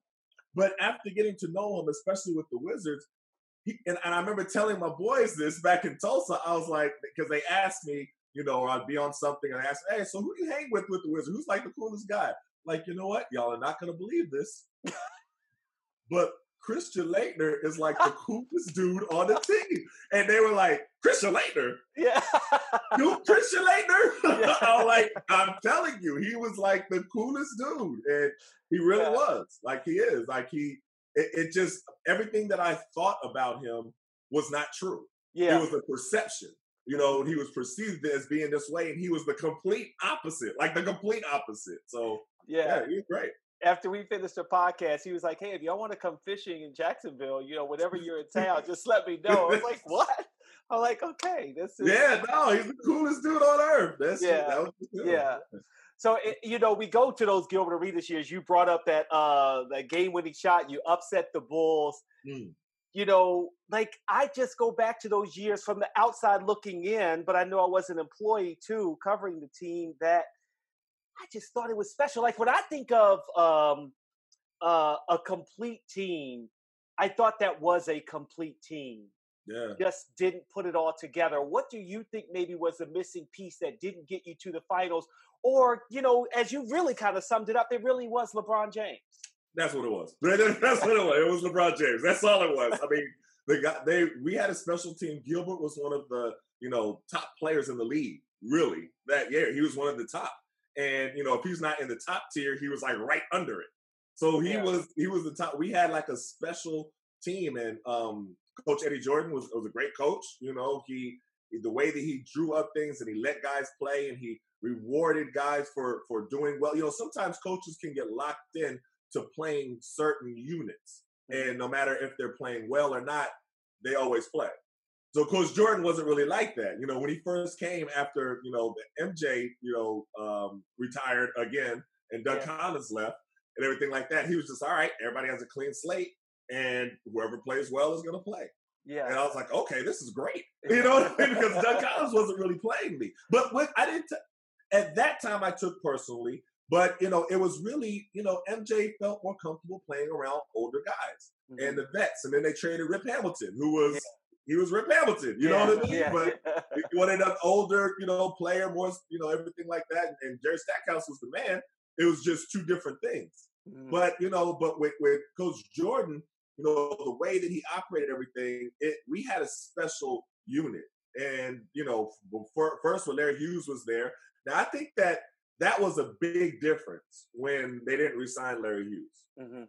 Speaker 3: But after getting to know him, especially with the Wizards, he, and, and I remember telling my boys this back in Tulsa. I was like, because they asked me, you know, or I'd be on something and I asked, hey, so who do you hang with with the Wizards? Who's like the coolest guy? Like, you know what? Y'all are not gonna believe this. but Christian Laettner is like the coolest dude on the team. And they were like, Christian Laettner?
Speaker 1: Yeah.
Speaker 3: Dude, Christian Laettner? Yeah. I'm like, I'm telling you, he was like the coolest dude. And he really yeah. was. Like he is. Like he it, it, just everything that I thought about him was not true.
Speaker 1: Yeah.
Speaker 3: It was a perception. You know, he was perceived as being this way, and he was the complete opposite, like the complete opposite. So
Speaker 1: yeah,
Speaker 3: yeah he was great
Speaker 1: after we finished the podcast, he was like, "Hey, if y'all want to come fishing in Jacksonville, you know, whenever you're in town, just let me know." I was like, "What?" I'm like, "Okay, this is."
Speaker 3: Yeah, no, he's the coolest dude on earth. That's
Speaker 1: yeah,
Speaker 3: that
Speaker 1: yeah. So it, you know, we go to those Gilbert Arenas years. You brought up that uh that game-winning shot. You upset the Bulls.
Speaker 3: Mm.
Speaker 1: You know, like I just go back to those years from the outside looking in, but I know I was an employee too, covering the team that I just thought it was special. Like when I think of um, uh, a complete team, I thought that was a complete team.
Speaker 3: Yeah.
Speaker 1: Just didn't put it all together. What do you think maybe was a missing piece that didn't get you to the finals? Or, you know, as you really kind of summed it up, it really was LeBron James.
Speaker 3: That's what it was. That's what it was. It was LeBron James. That's all it was. I mean, they got they we had a special team. Gilbert was one of the, you know, top players in the league, really, that year. He was one of the top. And you know, if he's not in the top tier, he was like right under it. So he yeah. was he was the top. We had like a special team, and um, Coach Eddie Jordan was was a great coach. You know, he the way that he drew up things and he let guys play and he rewarded guys for for doing well. You know, sometimes coaches can get locked in to playing certain units, mm-hmm. and no matter if they're playing well or not, they always play. So Coach Jordan wasn't really like that. You know, when he first came after, you know, the MJ, you know, um, retired again and Doug yeah. Collins left and everything like that, he was just, all right, everybody has a clean slate and whoever plays well is going to play.
Speaker 1: Yeah.
Speaker 3: And I was like, okay, this is great. You know what I mean? Because Doug Collins wasn't really playing me. But what I didn't, t- at that time, I took personally, but, you know, it was really, you know, MJ felt more comfortable playing around older guys mm-hmm. and the vets. And then they traded Rip Hamilton, who was, yeah he was Rip Hamilton. You yeah, know what I mean? Yeah. But he wanted an older, you know, player, more, you know, everything like that. And Jerry Stackhouse was the man. It was just two different things. Mm. But you know, but with, with Coach Jordan, you know, the way that he operated everything, it we had a special unit. And you know, before, first when Larry Hughes was there, now I think that that was a big difference when they didn't resign Larry Hughes.
Speaker 1: Mm-hmm.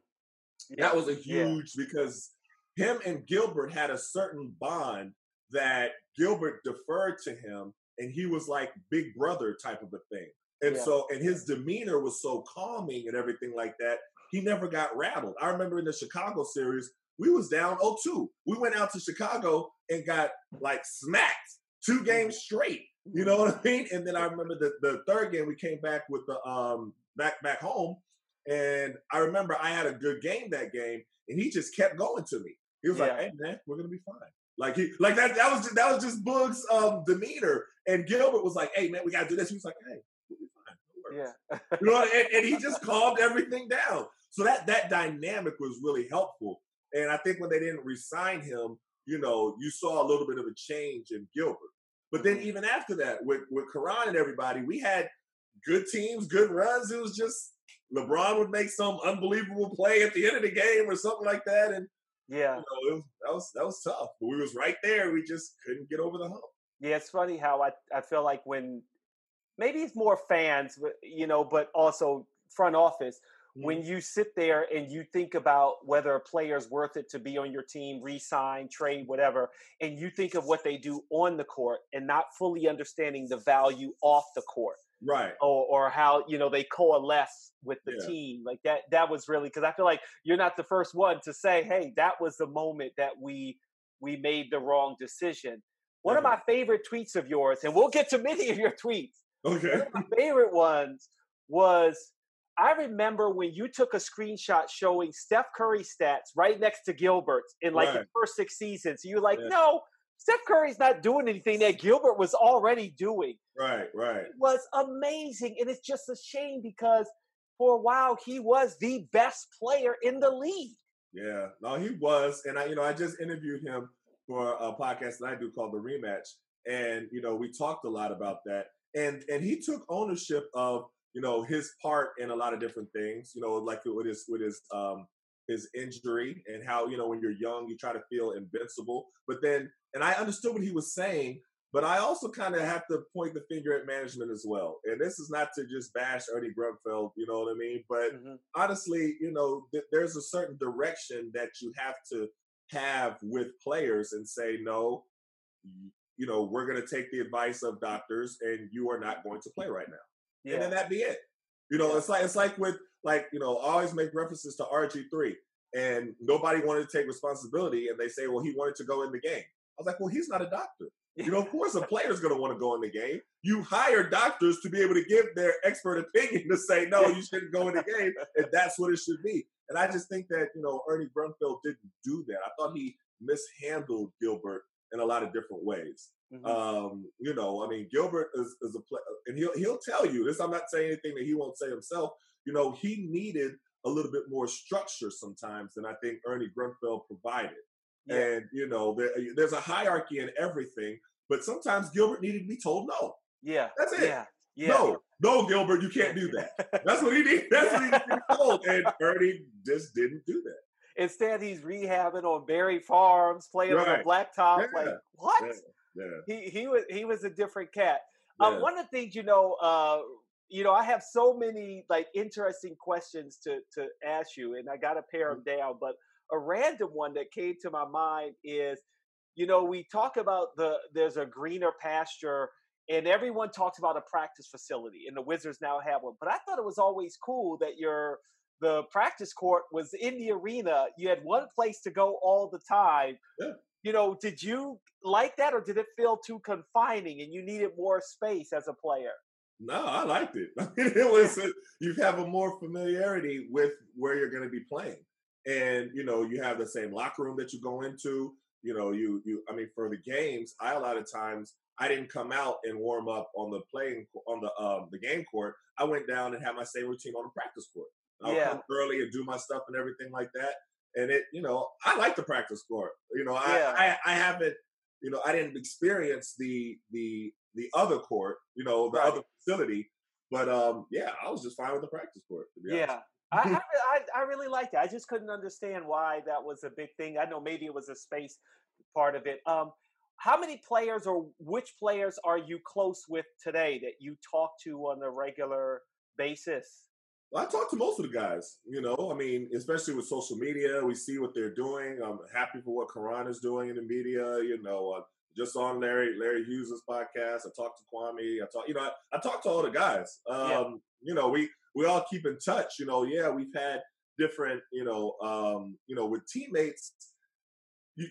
Speaker 3: Yeah. That was a huge yeah. because him and Gilbert had a certain bond that Gilbert deferred to him, and he was like big brother type of a thing. And yeah. so, and his demeanor was so calming and everything like that. He never got rattled. I remember in the Chicago series, we was down 0-2. We went out to Chicago and got like smacked two games straight. You know what I mean? And then I remember the, the third game we came back with the um back back home. And I remember I had a good game that game, and he just kept going to me. He was yeah. like, "Hey man, we're gonna be fine." Like he, like that. That was just, that was just Boog's um, demeanor. And Gilbert was like, "Hey man, we gotta do this." He was like, "Hey, we'll be fine.
Speaker 1: yeah.
Speaker 3: you know, and, and he just calmed everything down. So that that dynamic was really helpful. And I think when they didn't resign him, you know, you saw a little bit of a change in Gilbert. But then mm-hmm. even after that, with with Caron and everybody, we had good teams, good runs. It was just LeBron would make some unbelievable play at the end of the game or something like that, and
Speaker 1: yeah,
Speaker 3: you know, was, that was that was tough. But we was right there. We just couldn't get over the hump.
Speaker 1: Yeah, it's funny how I I feel like when maybe it's more fans, you know, but also front office. When mm-hmm. you sit there and you think about whether a player is worth it to be on your team, resign, trade, whatever, and you think of what they do on the court and not fully understanding the value off the court.
Speaker 3: Right.
Speaker 1: Or, or how, you know, they coalesce with the yeah. team. Like that, that was really, because I feel like you're not the first one to say, hey, that was the moment that we we made the wrong decision. One of mm-hmm. my favorite tweets of yours, and we'll get to many of your tweets.
Speaker 3: Okay.
Speaker 1: One of my favorite ones was I remember when you took a screenshot showing Steph Curry stats right next to Gilbert's in like right. the first six seasons. You're like, yeah. no, Steph Curry's not doing anything that Gilbert was already doing.
Speaker 3: Right, right.
Speaker 1: It was amazing. And it's just a shame because for a while he was the best player in the league.
Speaker 3: Yeah, no, he was. And I, you know, I just interviewed him for a podcast that I do called The Rematch. And, you know, we talked a lot about that. And and he took ownership of you know his part in a lot of different things. You know, like with his with his um, his injury and how you know when you're young you try to feel invincible. But then, and I understood what he was saying, but I also kind of have to point the finger at management as well. And this is not to just bash Ernie Grunfeld, you know what I mean? But mm-hmm. honestly, you know, th- there's a certain direction that you have to have with players and say no. You know, we're going to take the advice of doctors, and you are not going to play right now yeah. and then that be it. You know, it's like it's like with like you know, I always make references to RG three, and nobody wanted to take responsibility, and they say, well, he wanted to go in the game. I was like, well, he's not a doctor. You know, of course, a player's going to want to go in the game. You hire doctors to be able to give their expert opinion to say, no, you shouldn't go in the game, and that's what it should be. And I just think that you know, Ernie Grunfeld didn't do that. I thought he mishandled Gilbert in a lot of different ways. Mm-hmm. Um, you know, I mean, Gilbert is, is a player, and he'll he'll tell you this. I'm not saying anything that he won't say himself. You know, he needed a little bit more structure sometimes than I think Ernie Grunfeld provided. Yeah. And you know, there, there's a hierarchy in everything, but sometimes Gilbert needed to be told no.
Speaker 1: Yeah,
Speaker 3: that's it.
Speaker 1: Yeah. Yeah.
Speaker 3: No, no, Gilbert, you can't do that. That's what he needed. That's what he needed told, and Ernie just didn't do that.
Speaker 1: Instead, he's rehabbing on Barry Farms, playing right. on the blacktop. Yeah. Like what?
Speaker 3: Yeah.
Speaker 1: He he was he was a different cat. Um, yeah. Um, one of the things you know, uh, you know, I have so many like interesting questions to to ask you, and I got to pare them mm-hmm. down. But a random one that came to my mind is, you know, we talk about the there's a greener pasture, and everyone talks about a practice facility, and the Wizards now have one. But I thought it was always cool that your the practice court was in the arena. You had one place to go all the time.
Speaker 3: Yeah
Speaker 1: you know, did you like that or did it feel too confining and you needed more space as a player?
Speaker 3: No, I liked it. it was a, you have a more familiarity with where you're going to be playing, and you know you have the same locker room that you go into. You know, you you. I mean, for the games, I a lot of times I didn't come out and warm up on the playing on the um, the game court. I went down and had my same routine on the practice court. I'll yeah. come early and do my stuff and everything like that and it you know i like the practice court you know yeah. I, I, I haven't you know i didn't experience the the the other court you know the right. other facility but um yeah i was just fine with the practice court
Speaker 1: yeah I, I, I really liked it. I just couldn't understand why that was a big thing. I know maybe it was a space part of it. Um, how many players or which players are you close with today that you talk to on a regular basis?
Speaker 3: Well, I talk to most of the guys. You know, I mean, especially with social media, we see what they're doing. I'm happy for what Caron is doing in the media. You know, uh, just on Larry Larry Hughes' podcast. I talked to Kwame. I talk, you know, I, I talk to all the guys. Um, yeah. You know, we we all keep in touch. You know, yeah, we've had different. You know, um, you know, with teammates, you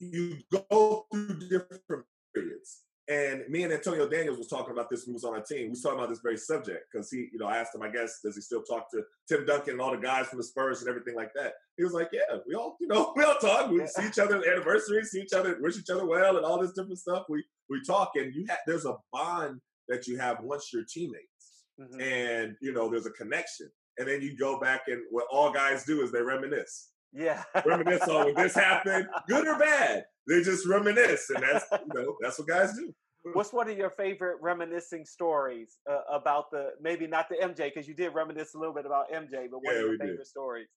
Speaker 3: you go through different periods. And me and Antonio Daniels was talking about this when he was on our team. We was talking about this very subject because he, you know, I asked him, I guess, does he still talk to Tim Duncan and all the guys from the Spurs and everything like that? He was like, yeah, we all, you know, we all talk. We see each other at anniversaries, see each other, wish each other well, and all this different stuff. We we talk, and you have there's a bond that you have once you're teammates, mm-hmm. and you know there's a connection, and then you go back and what all guys do is they reminisce.
Speaker 1: Yeah,
Speaker 3: reminisce on when this happened, good or bad they just reminisce, and that's you know that's what guys do.
Speaker 1: what's one of your favorite reminiscing stories uh, about the maybe not the MJ because you did reminisce a little bit about MJ, but what
Speaker 3: Yeah,
Speaker 1: are your
Speaker 3: we did.
Speaker 1: favorite stories?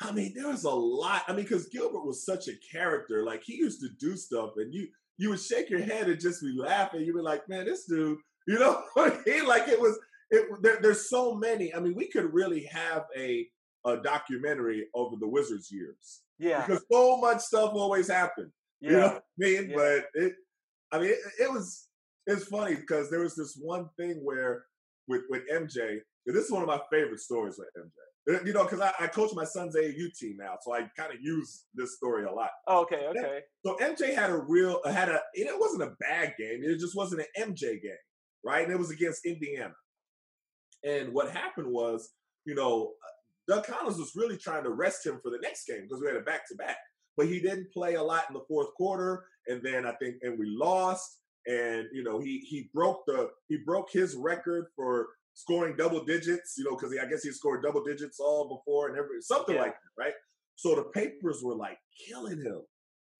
Speaker 3: I mean, there was a lot. I mean, because Gilbert was such a character. Like he used to do stuff, and you you would shake your head and just be laughing. You'd be like, "Man, this dude," you know, he like it was. It, there, there's so many. I mean, we could really have a a documentary over the Wizards years
Speaker 1: Yeah,
Speaker 3: because so much stuff always happened.
Speaker 1: Yeah,
Speaker 3: You know what I mean?
Speaker 1: Yeah.
Speaker 3: But it, I mean, it, it was it's funny because there was this one thing where with with MJ. This is one of my favorite stories with MJ. Uh, You know, because I, I coach my son's AAU team now, so I kind of use this story a lot.
Speaker 1: Oh, okay, okay,
Speaker 3: So MJ had a real had a it wasn't a bad game. It just wasn't an MJ game, right? And it was against Indiana. And what happened was, you know, uh, Doug Collins was really trying to rest him for the next game because we had a back to back. But he didn't play a lot in the fourth quarter, and then I think and we lost. And you know, he he broke the he broke his record for scoring double digits. You know, because I guess he scored double digits all before and every something
Speaker 1: Yeah.
Speaker 3: like that, right? So the papers were like killing him,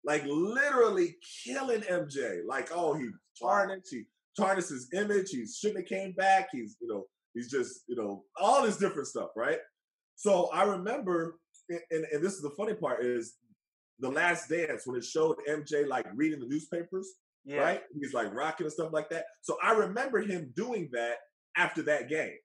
Speaker 3: like literally killing MJ. Like, oh, he tarnished, he tarnished his image. He shouldn't have came back. He's, you know, he's just, you know, all this different stuff, right? So I remember, and, and, and this is the funny part is the last dance when it showed MJ like reading the newspapers,
Speaker 1: yeah,
Speaker 3: right? He's like rocking and stuff like that. So I remember him doing that after that game.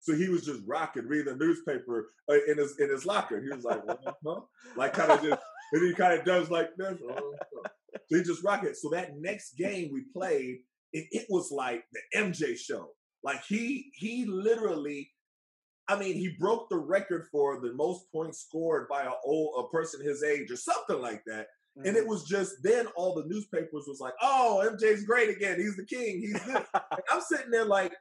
Speaker 3: So he was just rocking, reading the newspaper uh, in his in his locker. He was like, uh-huh. like kind of just, and he kind of does like this. So he just rocked it. So that next game we played, it, it was like the MJ show. Like he he literally, I mean, he broke the record for the most points scored by a old a person his age or something like that. And
Speaker 1: Mm-hmm.
Speaker 3: it was just then all the newspapers was like, "Oh, MJ's great again. He's the king. He's this." and I'm sitting there like,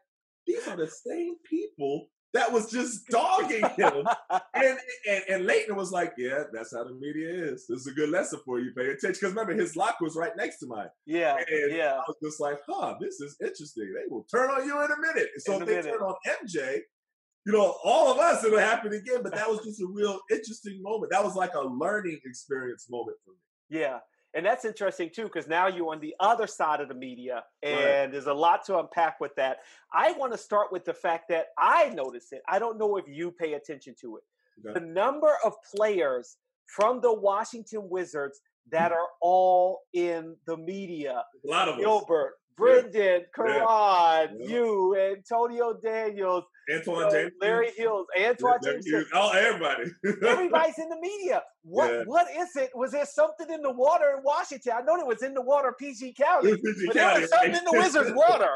Speaker 3: these are the same people that was just dogging him. and, and and Laettner was like, "Yeah, that's how the media is. This is a good lesson for you. Pay attention." Because remember, his lock was right next to mine.
Speaker 1: yeah,
Speaker 3: And
Speaker 1: yeah,
Speaker 3: I was just like, "Huh, this is interesting. They will turn on you in a minute." So
Speaker 1: In
Speaker 3: if they
Speaker 1: minute.
Speaker 3: turn on MJ, you know, all of us it'll happen again. But that was just a real interesting moment. That was like a learning experience moment for me.
Speaker 1: yeah. And that's interesting too, because now you're on the other side of the media, and
Speaker 3: Right.
Speaker 1: there's a lot to unpack with that. I want to start with the fact that I notice it. I don't know if you pay attention to it.
Speaker 3: Okay.
Speaker 1: The number of players from the Washington Wizards
Speaker 3: Hmm.
Speaker 1: that are all in the media.
Speaker 3: A lot of us.
Speaker 1: Gilbert, Brendan, Caron,
Speaker 3: Yeah.
Speaker 1: you, Antonio Daniels,
Speaker 3: Antoine
Speaker 1: uh,
Speaker 3: James,
Speaker 1: Larry Hills, Antoine
Speaker 3: Larry
Speaker 1: James.
Speaker 3: Hughes, oh, everybody.
Speaker 1: Everybody's in the media. What
Speaker 3: Yeah.
Speaker 1: what is it? Was there something in the water in Washington? I know it was in the water PG County,
Speaker 3: PG
Speaker 1: but there was something in the Wizards water.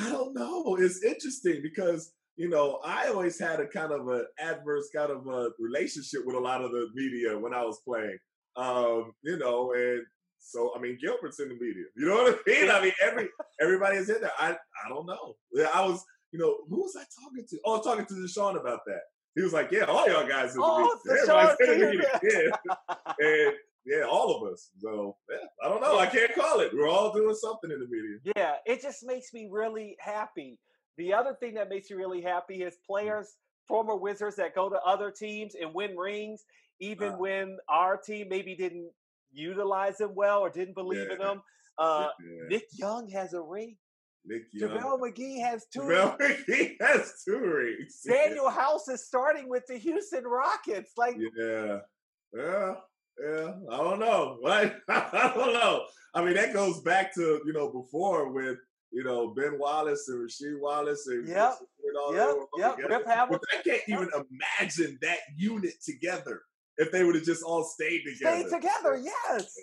Speaker 3: I don't know. It's interesting because you know I always had a kind of an adverse kind of a relationship with a lot of the media when I was playing. Um, you know, and so I mean Gilbert's in the media. You know what I mean? I mean every everybody is in there. I I don't know. Yeah, I was you know who was I talking to? Oh, I was talking to DeShawn about that. He was like, "Yeah, all y'all guys in the
Speaker 1: Oh,
Speaker 3: media. Everybody's in the media. Yeah, and yeah, all of us. So yeah, I don't know. I can't call it. We're all doing something in the media.
Speaker 1: Yeah, it just makes me really happy. The other thing that makes me really happy is players, former Wizards that go to other teams and win rings, even
Speaker 3: Uh.
Speaker 1: when our team maybe didn't utilize them well or didn't believe in
Speaker 3: Yeah.
Speaker 1: them. Uh,
Speaker 3: Yeah.
Speaker 1: Nick Young has a ring.
Speaker 3: Nick Young.
Speaker 1: JaVale McGee has two.
Speaker 3: JaVale McGee has two rings.
Speaker 1: Danuel House is starting with the Houston Rockets. Like,
Speaker 3: Yeah. Yeah. Yeah. I don't know. Right? I don't know. I mean, that goes back to, you know, before with, you know, Ben Wallace and Rasheed Wallace and,
Speaker 1: Yep.
Speaker 3: and all
Speaker 1: yep, yep. Rip Hamilton
Speaker 3: But I can't even imagine that unit together if they would have just all stayed together.
Speaker 1: stayed together. Yes.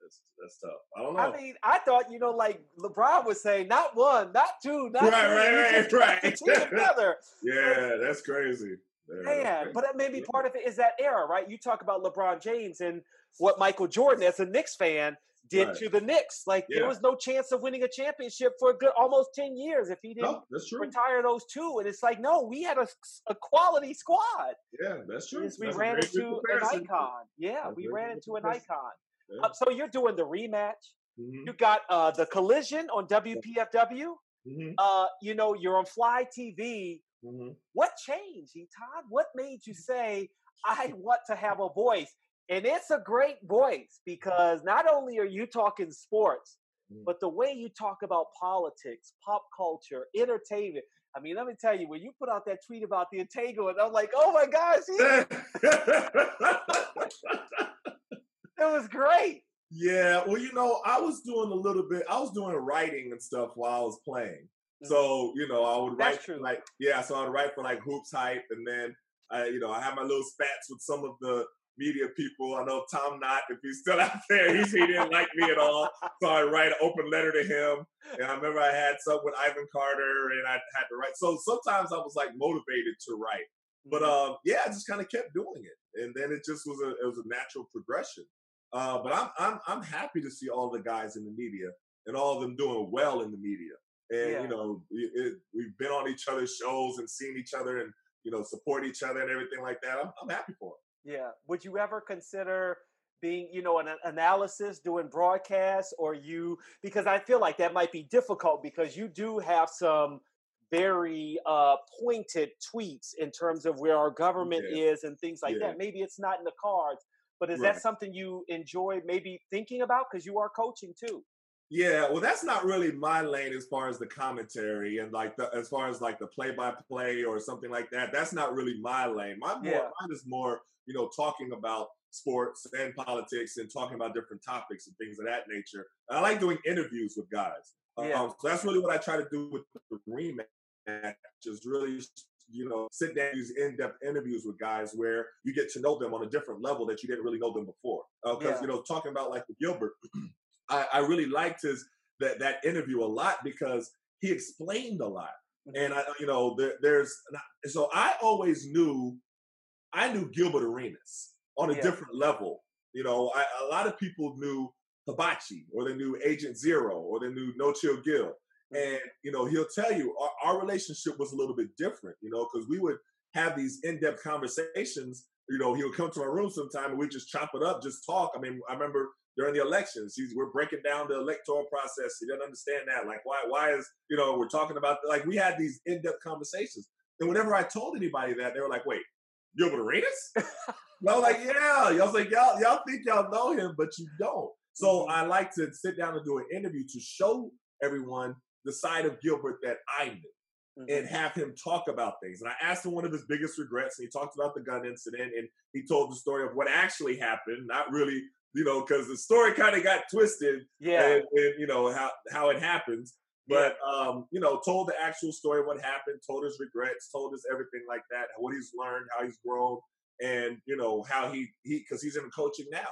Speaker 3: That's, that's tough. I don't know.
Speaker 1: I mean, I thought, you know, like LeBron was saying, not one, not two, not
Speaker 3: Right,
Speaker 1: three.
Speaker 3: right, right, right.
Speaker 1: together.
Speaker 3: yeah, that's crazy. Yeah,
Speaker 1: Man, but that maybe
Speaker 3: Yeah.
Speaker 1: part of it is that era, right? You talk about LeBron James and what Michael Jordan, as a Knicks fan, did
Speaker 3: Right.
Speaker 1: to the Knicks. Like there was no chance of winning a championship for a good almost ten years if he didn't
Speaker 3: No, that's
Speaker 1: retire those two. And it's like, no, we had a, a quality squad.
Speaker 3: Yeah, that's true.
Speaker 1: Yes, we ran into an icon. Yeah,
Speaker 3: That's
Speaker 1: we ran into an icon.
Speaker 3: Yeah.
Speaker 1: Uh, so you're doing the rematch.
Speaker 3: Mhm,
Speaker 1: You got uh, the collision on WPFW.
Speaker 3: mhm,
Speaker 1: Uh, you know, you're on Fly TV.
Speaker 3: mhm.
Speaker 1: What changed, Todd? What made you say, I want to have a voice? And it's a great voice because not only are you talking sports,
Speaker 3: Mhm.
Speaker 1: but the way you talk about politics, pop culture, entertainment. I mean, let me tell you, when you put out that tweet about the entanglement, I'm like, oh my gosh, he- it was great.
Speaker 3: yeah, well, you know, I was doing a little bit. I was doing writing and stuff while I was playing. So you know, I would. Write like yeah. So I'd write for like hoops hype, and then I, you know, I had my little spats with some of the media people. I know Tom Knott, if he's still out there, he's, he didn't like me at all. So I write an open letter to him. And I remember I had some with Ivan Carter, and I had to write. So sometimes I was like motivated to write. But
Speaker 1: Mm-hmm.
Speaker 3: um, yeah, I just kind of kept doing it, and then it just was a it was a natural progression. Uh, but I'm I'm I'm happy to see all the guys in the media and all of them doing well in the media. And
Speaker 1: Yeah.
Speaker 3: you know, it, it, we've been on each other's shows and seen each other and you know support each other and everything like that. I'm I'm happy for it.
Speaker 1: Yeah. Would you ever consider being, you know, an an analysis, doing broadcasts, or you? Because I feel like that might be difficult because you do have some very uh, pointed tweets in terms of where our government
Speaker 3: Yeah.
Speaker 1: is and things like
Speaker 3: Yeah.
Speaker 1: that. Maybe it's not in the cards, but is
Speaker 3: Right.
Speaker 1: that something you enjoy maybe thinking about because you are coaching too?
Speaker 3: Yeah, well, that's not really my lane as far as the commentary and like the as far as like the play by play or something like that. That's not really my lane. My more
Speaker 1: Yeah.
Speaker 3: mine is more you know talking about sports and politics and talking about different topics and things of that nature. I like doing interviews with guys.
Speaker 1: Yeah.
Speaker 3: Um, so that's really what I try to do with the rematch. Just really you know sit down these in-depth interviews with guys where you get to know them on a different level that you didn't really know them before. Because
Speaker 1: Yeah.
Speaker 3: you know talking about like the Gilbert. I, I really liked his that that interview a lot because he explained a lot,
Speaker 1: Mm-hmm.
Speaker 3: and I you know there, there's so I always knew I knew Gilbert Arenas on a
Speaker 1: Yeah.
Speaker 3: different level. You know, I, a lot of people knew Hibachi or they knew Agent Zero or they knew No Chill Gill, and you know he'll tell you our, our relationship was a little bit different. You know, because we would have these in-depth conversations. You know, he would come to my room sometime and we'd just chop it up, just talk. I mean, I remember during the elections. He's, we're breaking down the electoral process. He doesn't understand that. Like, why? Why is you know we're talking about like we had these in-depth conversations. And whenever I told anybody that, they were like, "Wait, Gilbert Arenas?" and I was like, "Yeah." I was like, "Y'all, y'all think y'all know him, but you don't." So I like to sit down and do an interview to show everyone the side of Gilbert that I knew
Speaker 1: Mhm.
Speaker 3: and have him talk about things. And I asked him one of his biggest regrets, and he talked about the gun incident, and he told the story of what actually happened, not really, you know, because the story kind of got twisted,
Speaker 1: yeah.
Speaker 3: and, and, you know how how it happens. But um, you know, told the actual story of what happened, told his regrets, told us everything like that, what he's learned, how he's grown, and you know how he he because he's in coaching now.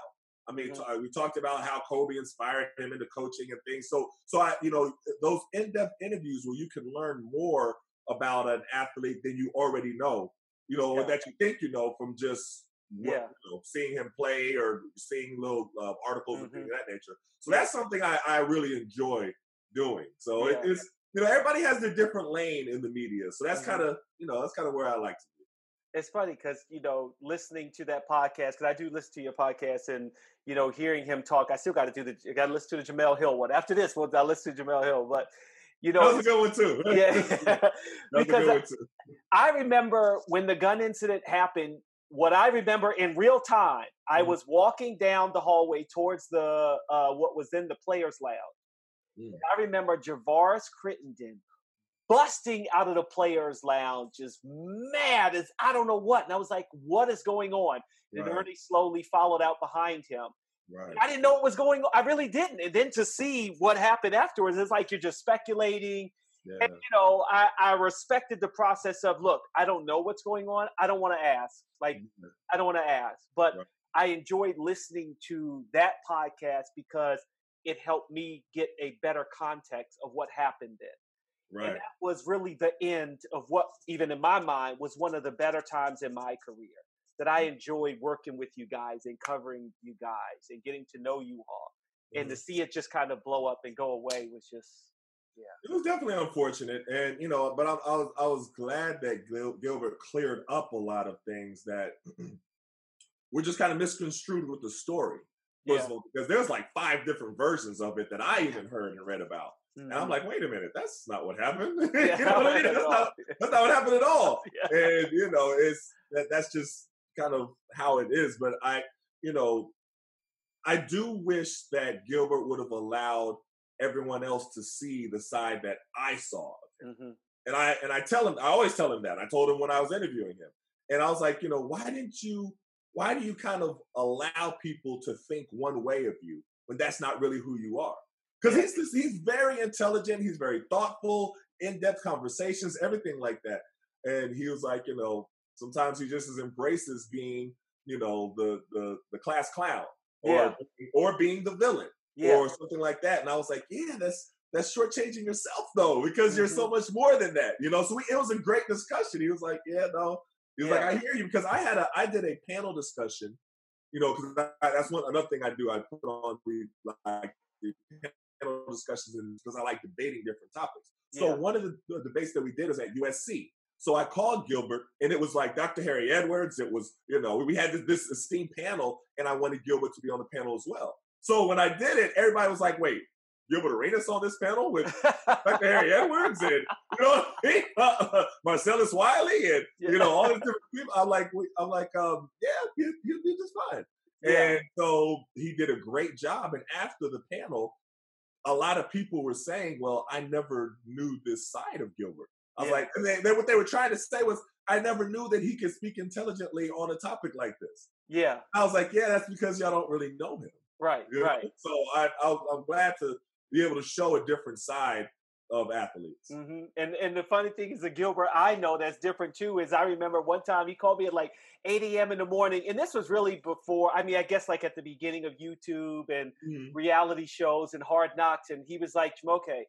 Speaker 3: I mean, we talked about how Kobe inspired him into coaching and things. So, so I, you know, those in-depth interviews where you can learn more about an athlete than you already know, you know, or that you think you know from just what,
Speaker 1: Yeah.
Speaker 3: you know, seeing him play or seeing little uh, articles and things
Speaker 1: Mhm.
Speaker 3: of that nature. So that's something I, I really enjoy doing. So
Speaker 1: Yeah.
Speaker 3: it is, you know, everybody has their different lane in the media. So that's
Speaker 1: Mhm.
Speaker 3: kind of, you know, that's kind of where I like to be.
Speaker 1: it's funny because you know listening to that podcast because I do listen to your podcast and you know hearing him talk. I still got to do the. I got to listen to the Jemele Hill one. After this, well, I listen to Jemele Hill. But you know,
Speaker 3: That was a good one too.
Speaker 1: yeah, because
Speaker 3: good one too.
Speaker 1: I remember when the gun incident happened. What I remember in real time, I
Speaker 3: Mhm.
Speaker 1: was walking down the hallway towards the uh, what was in the players' lounge. I remember Javaris Crittenton busting out of the players' lounge, just mad as I don't know what. And I was like, "What is going on?" And
Speaker 3: Right.
Speaker 1: Ernie slowly followed out behind him.
Speaker 3: Right.
Speaker 1: I didn't know what was going on. I really didn't. And then to see what happened afterwards, it's like you're just speculating.
Speaker 3: Yeah.
Speaker 1: And you know, I, I respected the process of look, I don't know what's going on. I don't want to ask. Like, I don't want to ask. But
Speaker 3: Right.
Speaker 1: I enjoyed listening to that podcast because it helped me get a better context of what happened then.
Speaker 3: Right.
Speaker 1: And that was really the end of what, even in my mind, was one of the better times in my career. That I enjoyed working with you guys and covering you guys and getting to know you all. And to
Speaker 3: Mhm.
Speaker 1: see it just kind of blow up and go away was just,
Speaker 3: It was definitely unfortunate, and you know, but I, I was I was glad that Gil, Gilbert cleared up a lot of things that were just kind of misconstrued with the story.
Speaker 1: Yeah.
Speaker 3: all, because there's like five different versions of it that I even heard and read about, and I'm
Speaker 1: Mhm.
Speaker 3: like, wait a minute, that's not what happened.
Speaker 1: Yeah,
Speaker 3: you know what I mean? That's not, that's not what happened at all.
Speaker 1: Yeah.
Speaker 3: and you know it's that that's just kind of how it is but i you know i do wish that gilbert would have allowed everyone else to see the side that I saw.
Speaker 1: Mm-hmm.
Speaker 3: And I and I tell him, I always tell him that. I told him when I was interviewing him. And I was like, you know, why didn't you why do you kind of allow people to think one way of you when that's not really who you are? Because he's just, he's very intelligent, he's very thoughtful, in-depth conversations, everything like that. And he was like, you know, sometimes he just embraces being, you know, the the the class clown or
Speaker 1: Yeah.
Speaker 3: or being the villain
Speaker 1: Yeah.
Speaker 3: or something like that. And I was like, yeah, that's that's shortchanging yourself though, because you're
Speaker 1: Mm-hmm.
Speaker 3: so much more than that, you know. So we, it was a great discussion. He was like, yeah, no. He was
Speaker 1: Yeah.
Speaker 3: like, I hear you because I had a I did a panel discussion, you know, because that's one another thing I do. I put on the like the panel discussions because I like debating different topics. So
Speaker 1: Yeah.
Speaker 3: one of the, the debates that we did is at USC. So I called Gilbert, and it was like Dr. Harry Edwards. It was, you know, we had this, this esteemed panel, and I wanted Gilbert to be on the panel as well. So when I did it, everybody was like, "Wait, Gilbert Arenas on this panel with Dr. Harry Edwards and you know I mean? Marcellus Wiley and you know all these different people." I'm like, I'm like, um, yeah, you you did just fine.
Speaker 1: Yeah.
Speaker 3: And so he did a great job. And after the panel, a lot of people were saying, "Well, I never knew this side of Gilbert." I was
Speaker 1: Yeah.
Speaker 3: like, and they, they, what they were trying to say was, "I never knew that he could speak intelligently on a topic like this."
Speaker 1: yeah.
Speaker 3: I was like, "Yeah, that's because y'all don't really know him."
Speaker 1: Right.
Speaker 3: you know?
Speaker 1: Right.
Speaker 3: So I, I, I'm glad to be able to show a different side of athletes.
Speaker 1: hmm And and the funny thing is, the Gilbert I know that's different too is I remember one time he called me at like 8 a.m. in the morning, and this was really before. I mean, I guess like at the beginning of YouTube and
Speaker 3: Mhm.
Speaker 1: reality shows and Hard Knocks, and he was like, "Okay,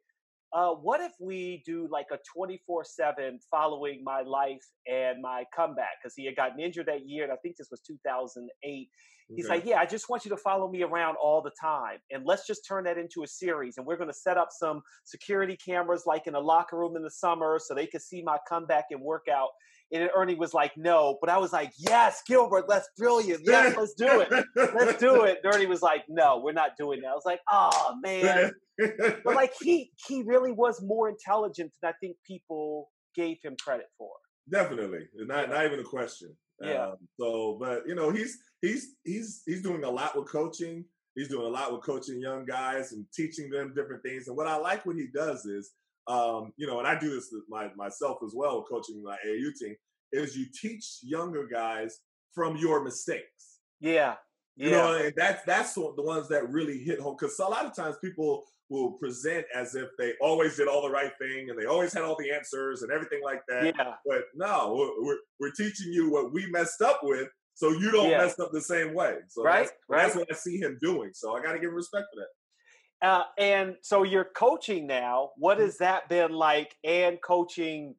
Speaker 1: uh, what if we do like a 24/7 following my life and my comeback?" Because he had gotten injured that year, and I think this was 2008. He's
Speaker 3: Okay.
Speaker 1: like, Yeah, I just want you to follow me around all the time. And let's just turn that into a series. And we're going to set up some security cameras like in a locker room in the summer so they could see my comeback and workout. And Ernie was like, No. But I was like, Yes, Gilbert, that's brilliant. Yes, let's do it. Let's do it. And Ernie was like, No, we're not doing that. I was like, Oh, man. But like, he, he really was more intelligent than I think people gave him credit for.
Speaker 3: Definitely, not not even a question.
Speaker 1: Yeah.
Speaker 3: Um, so, but you know, he's he's he's he's doing a lot with coaching. He's doing a lot with coaching young guys and teaching them different things. And what I like what he does is, um, you know, and I do this my, myself as well, coaching my AAU team, is you teach younger guys from your mistakes.
Speaker 1: Yeah. Yeah.
Speaker 3: You know, and that's that's the ones that really hit home. Because a lot of times people will present as if they always did all the right thing and they always had all the answers and everything like that.
Speaker 1: yeah.
Speaker 3: But no, we're, we're, teaching you what we messed up with, so you don't
Speaker 1: Yeah.
Speaker 3: mess up the same way. So
Speaker 1: Right,
Speaker 3: that's,
Speaker 1: right.
Speaker 3: that's what I see him doing. So I got to give him respect for that.
Speaker 1: Uh, and so you're coaching now. What
Speaker 3: Mm-hmm.
Speaker 1: has that been like? And coaching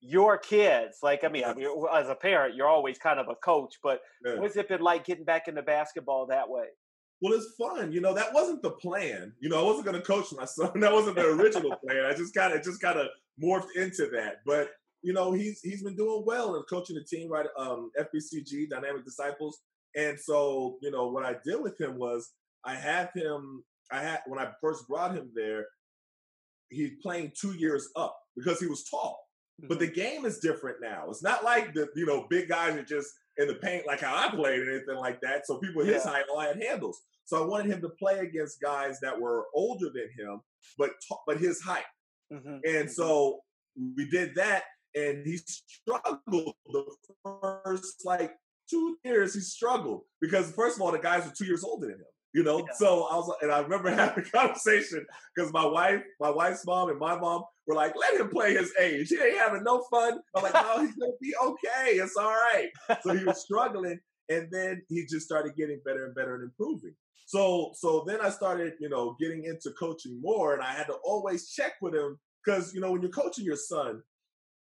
Speaker 1: your kids, like I mean, I mean, as a parent, you're always kind of a coach. But
Speaker 3: Yeah.
Speaker 1: what's it been like getting back into basketball that way?
Speaker 3: Well, it's fun. You know, that wasn't the plan. You know, I wasn't going to coach my son. That wasn't the original plan. I just kind of just kind of morphed into that. But you know, he's he's been doing well and coaching the team right um FBCG Dynamic Disciples. And so, you know, what I did with him was I had him I had when I first brought him there, he's playing 2 years up because he was tall. But the game is different now. It's not like the you know big guys are just in the paint like how I played or anything like that. So people his
Speaker 1: Yeah.
Speaker 3: height all had handles. So I wanted him to play against guys that were older than him, but ta- but his height.
Speaker 1: Mhm,
Speaker 3: And
Speaker 1: mhm.
Speaker 3: so we did that, and he struggled the first like two years. He struggled because first of all, the guys were two years older than him. You know,
Speaker 1: Yeah.
Speaker 3: so I was, and I remember having a conversation because my wife, my wife's mom, and my mom were like, "Let him play his age. He ain't having no fun." I'm like, "No, he's gonna be okay. It's all right." So he was struggling, and then he just started getting better and better and improving. So, so then I started, you know, getting into coaching more, and I had to always check with him because, you know, when you're coaching your son,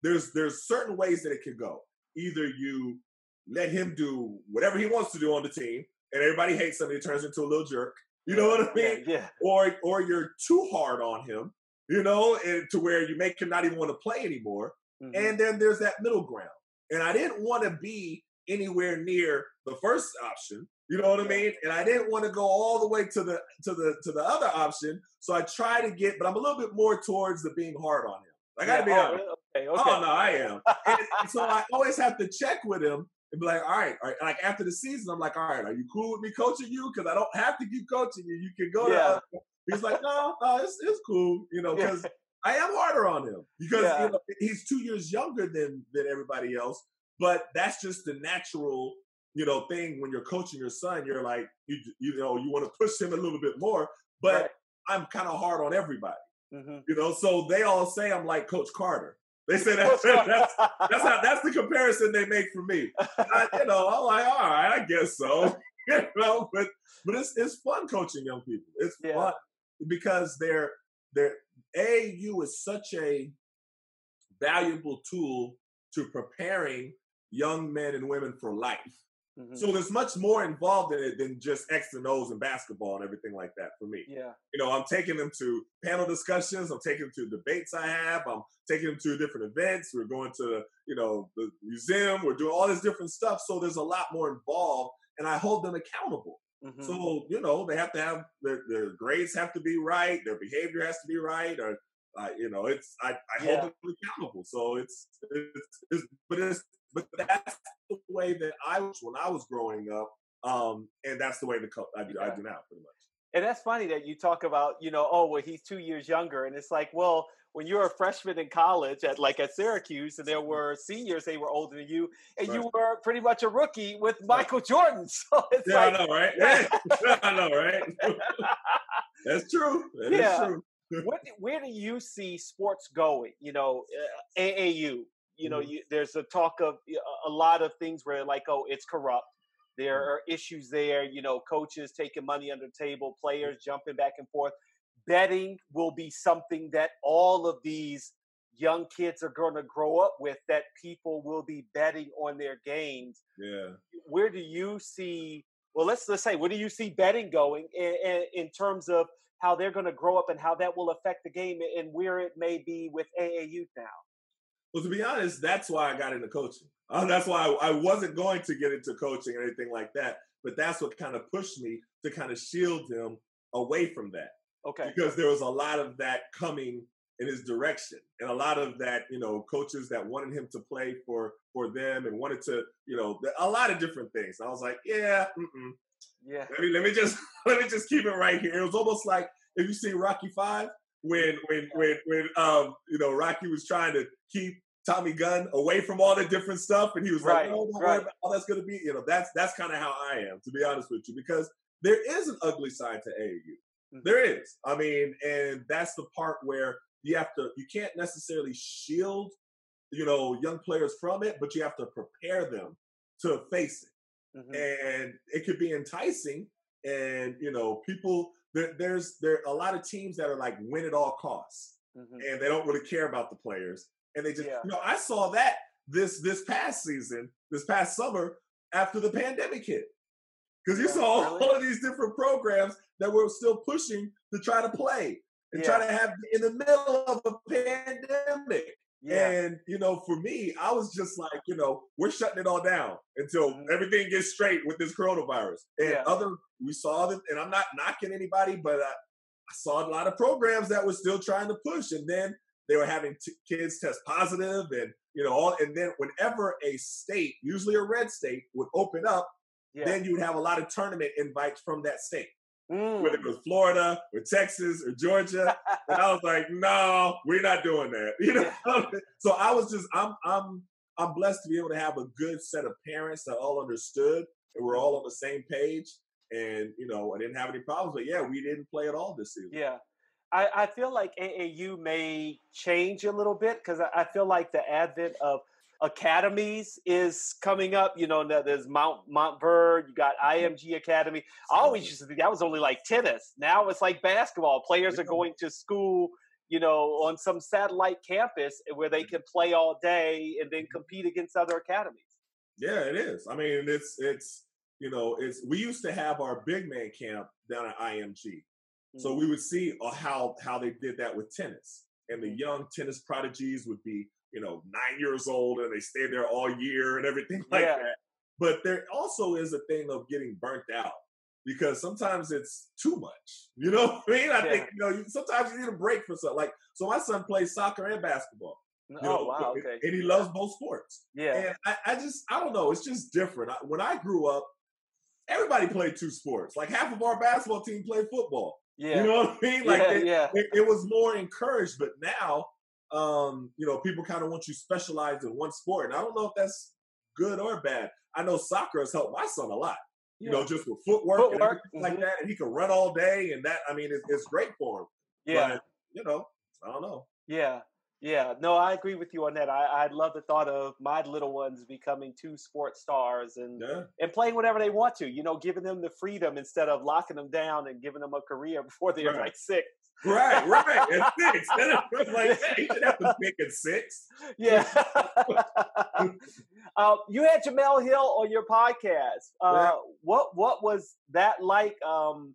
Speaker 3: there's there's certain ways that it can go. Either you let him do whatever he wants to do on the team, and everybody hates him, he turns into a little jerk. You know what I mean?
Speaker 1: yeah,
Speaker 3: Or or you're too hard on him, you know, and to where you make him not even want to play anymore.
Speaker 1: mhm.
Speaker 3: And then there's that middle ground. And I didn't want to be anywhere near the first option. You know what I mean? And I didn't want to go all the way to the to the to the other option. So I try to get, but I'm a little bit more towards the being hard on him. I gotta
Speaker 1: Yeah,
Speaker 3: be
Speaker 1: oh,
Speaker 3: honest.
Speaker 1: Okay, okay.
Speaker 3: Oh no, I am. And so I always have to check with him and be like, all right, all right. Like after the season, I'm like, all right, are you cool with me coaching you? Because I don't have to keep coaching you. You can go
Speaker 1: Yeah.
Speaker 3: to other, He's like, no, no, it's it's cool, you know, because I am harder on him because
Speaker 1: Yeah.
Speaker 3: you know, he's two years younger than than everybody else. But that's just the natural, you know, thing when you're coaching your son. You're like, you you know, you want to push him a little bit more. But
Speaker 1: Right.
Speaker 3: I'm kind of hard on everybody,
Speaker 1: Mhm.
Speaker 3: you know. So they all say I'm like Coach Carter. They say that that's that's how that's the comparison they make for me. I, you know, I'm like, all right, I guess so. you know, but but it's it's fun coaching young people. It's
Speaker 1: Yeah.
Speaker 3: fun because they're they're AAU is such a valuable tool to preparing young men and women for life.
Speaker 1: Mhm.
Speaker 3: So there's much more involved in it than just X and O's and basketball and everything like that for me
Speaker 1: yeah.
Speaker 3: you know, I'm taking them to panel discussions. I'm taking them to debates I have. I'm taking them to different events. We're going to, you know, the museum. We're doing all this different stuff. So there's a lot more involved, and I hold them accountable.
Speaker 1: Mhm.
Speaker 3: So you know, they have to have their, their grades have to be right. Their behavior has to be right, or uh, you know, it's I, I hold
Speaker 1: Yeah.
Speaker 3: them accountable. So it's, it's, it's but it's but that's the way that I was when I was growing up. Um, and that's the way the I do, I do now, pretty much.
Speaker 1: And that's funny that you talk about, you know, oh, well, he's two years younger. And it's like, well, when you're a freshman in college at like at Syracuse and there were seniors, they were older than you, and you were pretty much a rookie with Michael Jordan. So it's
Speaker 3: Yeah,
Speaker 1: like,
Speaker 3: I know, right? Yeah, I know, right? That's true. That is
Speaker 1: Yeah.
Speaker 3: true.
Speaker 1: where, do- where do you see sports going? You know, uh, AAU. You know,
Speaker 3: Mhm.
Speaker 1: you, there's a talk of a lot of things where like, oh, it's corrupt. There
Speaker 3: Mhm.
Speaker 1: are issues there. You know, coaches taking money under the table, players jumping back and forth. Betting will be something that all of these young kids are going to grow up with. That people will be betting on their games
Speaker 3: Yeah.
Speaker 1: where do you see well let's let's say where do you see betting going in, in, in terms of how they're going to grow up and how that will affect the game and where it may be with AAU now
Speaker 3: Well, to be honest, that's why I got into coaching. Uh, that's why I, I wasn't going to get into coaching or anything like that. But that's what kind of pushed me to kind of shield him away from that.
Speaker 1: okay
Speaker 3: because there was a lot of that coming in his direction and a lot of that you know coaches that wanted him to play for for them and wanted to you know a lot of different things i was like yeah mm-mm.
Speaker 1: yeah
Speaker 3: let me let me just let me just keep it right here it was almost like if you see rocky five when when when when um you know rocky was trying to keep tommy gunn away from all the different stuff and he was
Speaker 1: Right,
Speaker 3: like no don't
Speaker 1: right.
Speaker 3: worry about how that's going to be you know that's that's kind of how i am to be honest with you because there is an ugly side to aau
Speaker 1: Mhm.
Speaker 3: there is. I mean, and that's the part where you have to you can't necessarily shield, you know, young players from it, but you have to prepare them to face it.
Speaker 1: Mhm.
Speaker 3: And it could be enticing and you know, people there, there's there are a lot of teams that are like win at all costs
Speaker 1: Mhm.
Speaker 3: and they don't really care about the players. And they just
Speaker 1: Yeah.
Speaker 3: you know, I saw that this this past season, this past summer after the pandemic hit. Because you
Speaker 1: Yeah,
Speaker 3: saw
Speaker 1: really?
Speaker 3: all of these different programs that were still pushing to try to play and try to have in the middle of a pandemic.
Speaker 1: yeah
Speaker 3: And you know, for me, I was just like, you know, we're shutting it all down until
Speaker 1: Mhm.
Speaker 3: everything gets straight with this coronavirus. And
Speaker 1: Yeah.
Speaker 3: other, we saw that, and I'm not knocking anybody, but I, I saw a lot of programs that were still trying to push, and then they were having t- kids test positive, and you know, all, and then whenever a state, usually a red state, would open up,
Speaker 1: yeah
Speaker 3: then you would have a lot of tournament invites from that state
Speaker 1: Mm.
Speaker 3: whether it was Florida or Texas or Georgia. and I was like, no, we're not doing that. You know. so I was just I'm I'm I'm blessed to be able to have a good set of parents that all understood and we're all on the same page. And you know, I didn't have any problems. But yeah, we didn't play at all this season.
Speaker 1: Yeah. I, I feel like AAU may change a little bit because I, I feel like the advent of academies is coming up. You know, now there's Mount Montverde, you got mm-hmm. IMG Academy. I always used to think that was only like tennis. Now it's like basketball. Players are going to school, you know, on some satellite campus where they mm-hmm. can play all day and then mm-hmm. compete against other academies.
Speaker 3: Yeah, it is. I mean, it's it's you know, it's we used to have our big man camp down at IMG. So we would see uh, how how they did that with tennis, and the
Speaker 1: Mhm.
Speaker 3: young tennis prodigies would be you know nine years old and they stay there all year and everything like
Speaker 1: Yeah.
Speaker 3: that. But there also is a thing of getting burnt out because sometimes it's too much. You know what I mean? I think you know sometimes you need a break for something. Like so, my son plays soccer and basketball.
Speaker 1: oh
Speaker 3: you know,
Speaker 1: wow,
Speaker 3: and-
Speaker 1: okay,
Speaker 3: and he loves both sports.
Speaker 1: yeah,
Speaker 3: And I, I just, I don't know. It's just different. I, when I grew up, everybody played two sports. Like half of our basketball team played football.
Speaker 1: Yeah.
Speaker 3: You know what I mean? Like
Speaker 1: yeah,
Speaker 3: it,
Speaker 1: yeah.
Speaker 3: it, it was more encouraged, but now, um, you know, people kind of want you specialized in one sport, and I don't know if that's good or bad. I know soccer has helped my son a lot. You know, just with footwork, and
Speaker 1: Footwork,
Speaker 3: everything like
Speaker 1: mhm.
Speaker 3: that, and he can run all day, and that I mean, it's, it's great for him.
Speaker 1: yeah.
Speaker 3: But, you know, I don't know.
Speaker 1: Yeah, yeah. No, I agree with you on that. I, I love the thought of my little ones becoming two sports stars and
Speaker 3: Yeah.
Speaker 1: and playing whatever they want to. You know, giving them the freedom instead of locking them down and giving them a career before they're
Speaker 3: Right.
Speaker 1: like six.
Speaker 3: Right, right. At six. Then it's like, hey, he should have to pick at six.
Speaker 1: Yeah. uh, you had Jemele Hill on your podcast. Uh,
Speaker 3: Yeah.
Speaker 1: What what was that like? Um,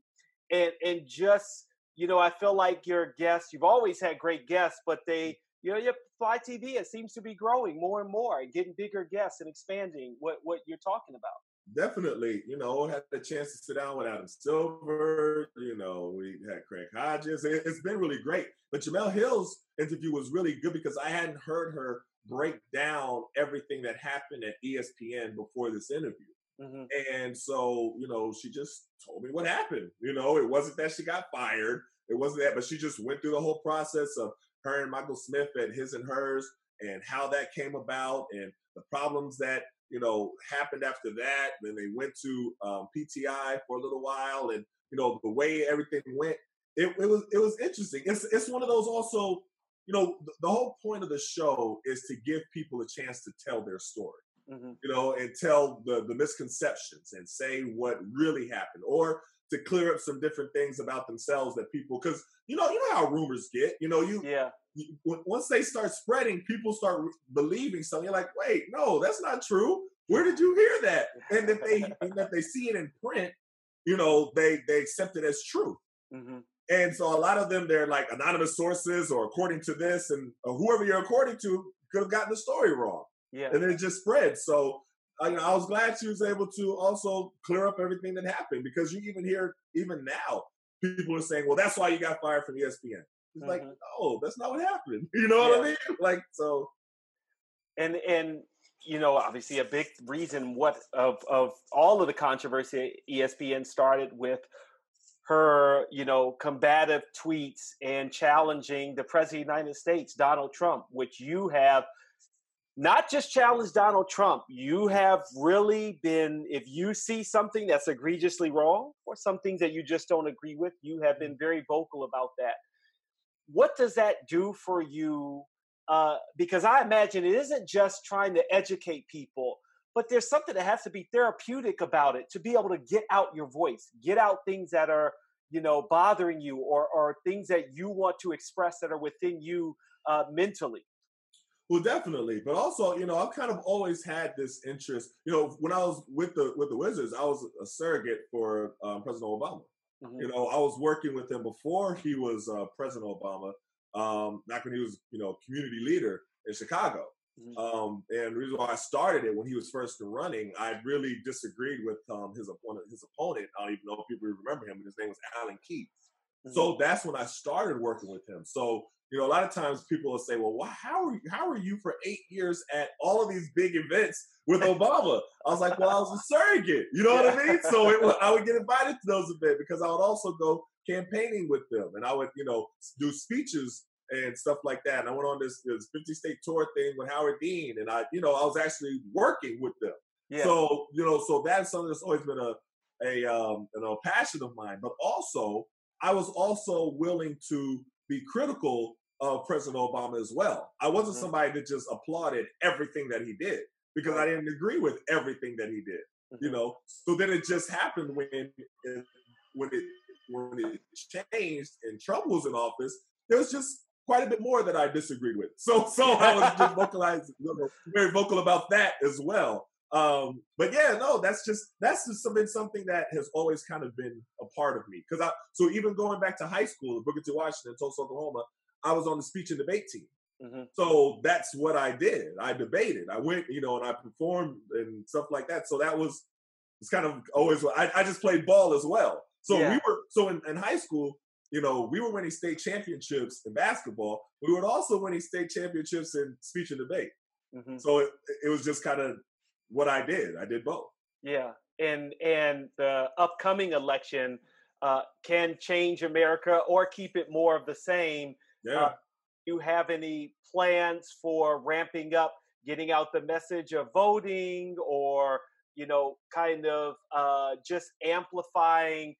Speaker 1: and and just you know, I feel like your guests. You've always had great guests, but they, you know, your Fly TV it seems to be growing more and more and getting bigger guests and expanding what what you're talking about.
Speaker 3: Definitely, you know, had the chance to sit down with Adam Silver. You know, we had Craig Hodges. It, it's been really great. But Jemele Hill's interview was really good because I hadn't heard her break down everything that happened at ESPN before this interview.
Speaker 1: hmm
Speaker 3: And so, you know, she just told me what happened. You know, it wasn't that she got fired. It wasn't that, but she just went through the whole process of her and Michael Smith and his and hers and how that came about and the problems that, you know, happened after that. Then they went to um, PTI for a little while and, you know, the way everything went, it, it was, it was interesting. It's, it's one of those also, you know, the, the whole point of the show is to give people a chance to tell their story
Speaker 1: hmm
Speaker 3: you know, and tell the the misconceptions and say what really happened, or to clear up some different things about themselves that people, because you know, you know how rumors get. You know, you,
Speaker 1: Yeah.
Speaker 3: you once they start spreading, people start believing something. You're like, wait, no, that's not true. Where did you hear that? And if they and if they see it in print, you know, they they accept it as truth.
Speaker 1: hmm
Speaker 3: And so a lot of them, they're like anonymous sources or according to this, and uh, whoever you're according to could have gotten the story wrong
Speaker 1: Yeah.
Speaker 3: and it just spread. So uh, you know, I was glad she was able to also clear up everything that happened because you even hear even now people are saying, "Well, that's why you got fired from ESPN." It's like,
Speaker 1: Mhm.
Speaker 3: no, that's not what happened. You know what I mean? Like, so
Speaker 1: and and you know obviously a big reason what of of all of the controversy espn started with her you know combative tweets and challenging the president of the united states donald trump which you have not just challenged donald trump. You have really been if you see something that's egregiously wrong or some things that you just don't agree with you have been very vocal about that. What does that do for you? Uh, because I imagine it isn't just trying to educate people, but there's something that has to be therapeutic about it to be able to get out your voice, get out things that are you know bothering you or or things that you want to express that are within you uh, mentally.
Speaker 3: Well, definitely. But also, you know, I've kind of always had this interest. You know, when I was with the with the Wizards, I was a surrogate for um, President Obama.
Speaker 1: Mhm.
Speaker 3: You know, I was working with him before he was uh, President Obama. Um, back when he was, you know, community leader in Chicago.
Speaker 1: Mhm.
Speaker 3: Um, and the reason why I started it when he was first running, I really disagreed with um, his opponent. His opponent, I don't even know if people remember him, but his name was Alan Keyes.
Speaker 1: Mhm.
Speaker 3: So that's when I started working with him. So you know, a lot of times people will say, "Well, why, how are you, how are you for eight years at all of these big events with Obama?" I was like, "Well, I was a surrogate." You know what I mean? So it, I would get invited to those events because I would also go campaigning with them, and I would you know do speeches and stuff like that. And I went on this, this 50 state tour thing with Howard Dean, and I you know I was actually working with them.
Speaker 1: yeah.
Speaker 3: So you know, so that's something that's always been a a um, you know passion of mine. But also, I was also willing to be critical of President Obama as well. I wasn't
Speaker 1: Mhm.
Speaker 3: somebody that just applauded everything that he did because I didn't agree with everything that he did. You
Speaker 1: Mhm.
Speaker 3: know, so then it just happened when it, when it when it changed and Trump was in office. There was just quite a bit more that I disagreed with. So so I was just vocalizing, you know, very vocal about that as well. Um, but yeah, no, that's just that's just been something that has always kind of been a part of me. Because I so even going back to high school, Booker T. Washington, Tulsa, Oklahoma, I was on the speech and debate team.
Speaker 1: Mhm.
Speaker 3: So that's what I did. I debated. I went, you know, and I performed and stuff like that. So that was it's kind of always I, I just played ball as well. So
Speaker 1: Yeah.
Speaker 3: we were so in, in high school, you know, we were winning state championships in basketball. We were also winning state championships in speech and debate.
Speaker 1: Mhm.
Speaker 3: So it, it was just kind of what I did. I did both.
Speaker 1: Yeah, and and the upcoming election, uh, can change America or keep it more of the same.
Speaker 3: Yeah.
Speaker 1: Uh, you have any plans for ramping up, getting out the message of voting, or you know, kind of uh, just amplifying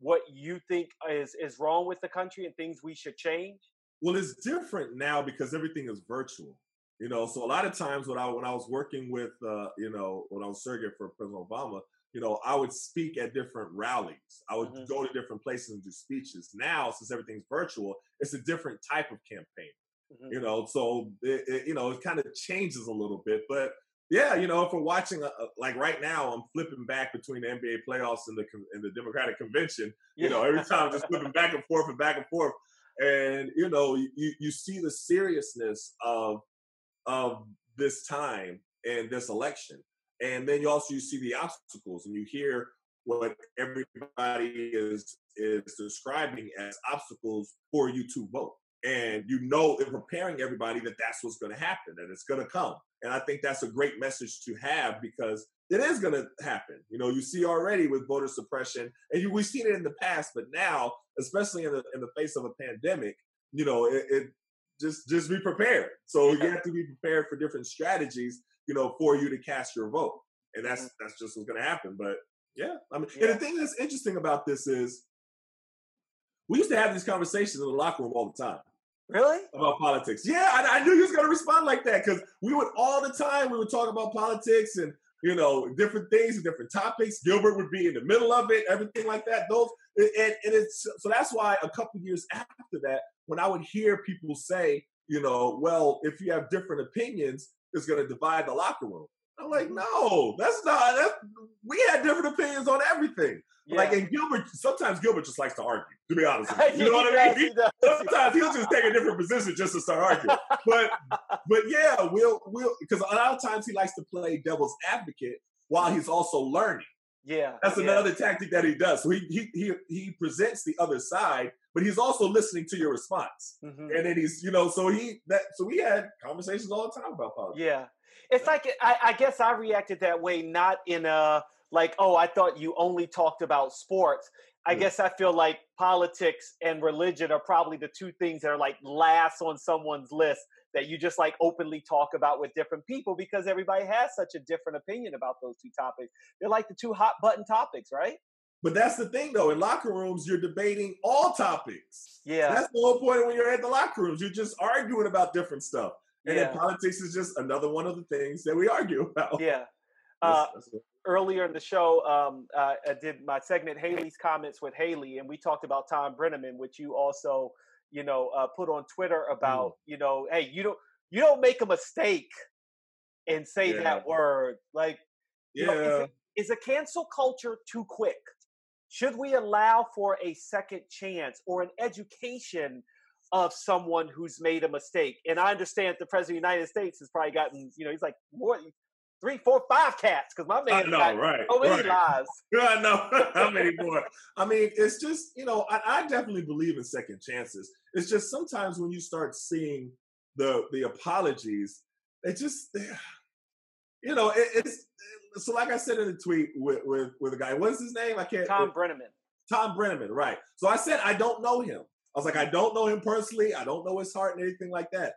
Speaker 1: what you think is is wrong with the country and things we should change?
Speaker 3: Well, it's different now because everything is virtual. You know, so a lot of times when I when I was working with uh, you know when I was surrogate for President Obama, you know, I would speak at different rallies. I would mm-hmm. go to different places and do speeches. Now, since everything's virtual, it's a different type of campaign. Mm-hmm. You know, so it, it, you know it kind of changes a little bit, but yeah, you know, if we're watching, a, like right now, I'm flipping back between the NBA playoffs and the and the Democratic convention. You know, every time I'm just flipping back and forth and back and forth, and you know, you you see the seriousness of of this time and this election, and then you also you see the obstacles, and you hear what everybody is is describing as obstacles for you to vote. And you know in preparing everybody that that's what's going to happen and it's going to come. And i think that's a great message to have because it is going to happen. You know you see already with voter suppression and you, we've seen it in the past but now especially in the in the face of a pandemic you know it, it just just be prepared. So you have to be prepared for different strategies you know for you to cast your vote and that's mm-hmm. that's just what's going to happen but yeah i mean yeah. and the thing that's interesting about this is we used to have these conversations in the locker room all the time.
Speaker 1: Really?
Speaker 3: About politics. Yeah, I, I knew he was going to respond like that because we would all the time, we would talk about politics and, you know, different things and different topics. Gilbert would be in the middle of it, everything like that. Those, and, and it's, so that's why a couple years after that, when I would hear people say, you know, well, if you have different opinions, it's going to divide the locker room. I'm like, mm-hmm. no, that's not. That's, we had different opinions on everything. Yeah. Like, and Gilbert, sometimes Gilbert just likes to argue. To be honest, you. you know what I mean? sometimes he'll just take a different position just to start arguing. but, but yeah, we'll we'll because a lot of times he likes to play devil's advocate while he's also learning.
Speaker 1: Yeah,
Speaker 3: that's
Speaker 1: yeah.
Speaker 3: another tactic that he does. So he he he he presents the other side, but he's also listening to your response. Mm-hmm. And then he's you know so he that so we had conversations all the time about politics.
Speaker 1: Yeah, it's like I, I guess I reacted that way, not in a like, oh, I thought you only talked about sports. I yeah. guess I feel like politics and religion are probably the two things that are like last on someone's list that you just like openly talk about with different people because everybody has such a different opinion about those two topics. They're like the two hot button topics, right?
Speaker 3: But that's the thing, though. In locker rooms, you're debating all topics.
Speaker 1: Yeah,
Speaker 3: that's the whole point when you're at the locker rooms. You're just arguing about different stuff. And yeah. then politics is just another one of the things that we argue about.
Speaker 1: Yeah. Uh, that's, that's earlier in the show, um, uh, I did my segment Hayley's comments with Hayley, and we talked about Thom Brennaman, which you also, you know, uh, put on Twitter about, mm. you know, hey, you don't you don't make a mistake and say yeah. that word. Like,
Speaker 3: yeah, know, is,
Speaker 1: it, is a cancel culture too quick? Should we allow for a second chance or an education of someone who's made a mistake. And I understand the president of the United States has probably gotten, you know, he's like more three, four, five cats because my man
Speaker 3: know, got right,
Speaker 1: so many
Speaker 3: right. I know how many more. I mean, it's just you know, I, I, definitely believe in second chances. It's just sometimes when you start seeing the the apologies, it just eh, you know, it, it's so like I said in the tweet with with with a guy. What's his name? I can't.
Speaker 1: Thom Brennaman.
Speaker 3: Thom Brennaman, right? So I said I don't know him. I was like, I don't know him personally. I don't know his heart and anything like that.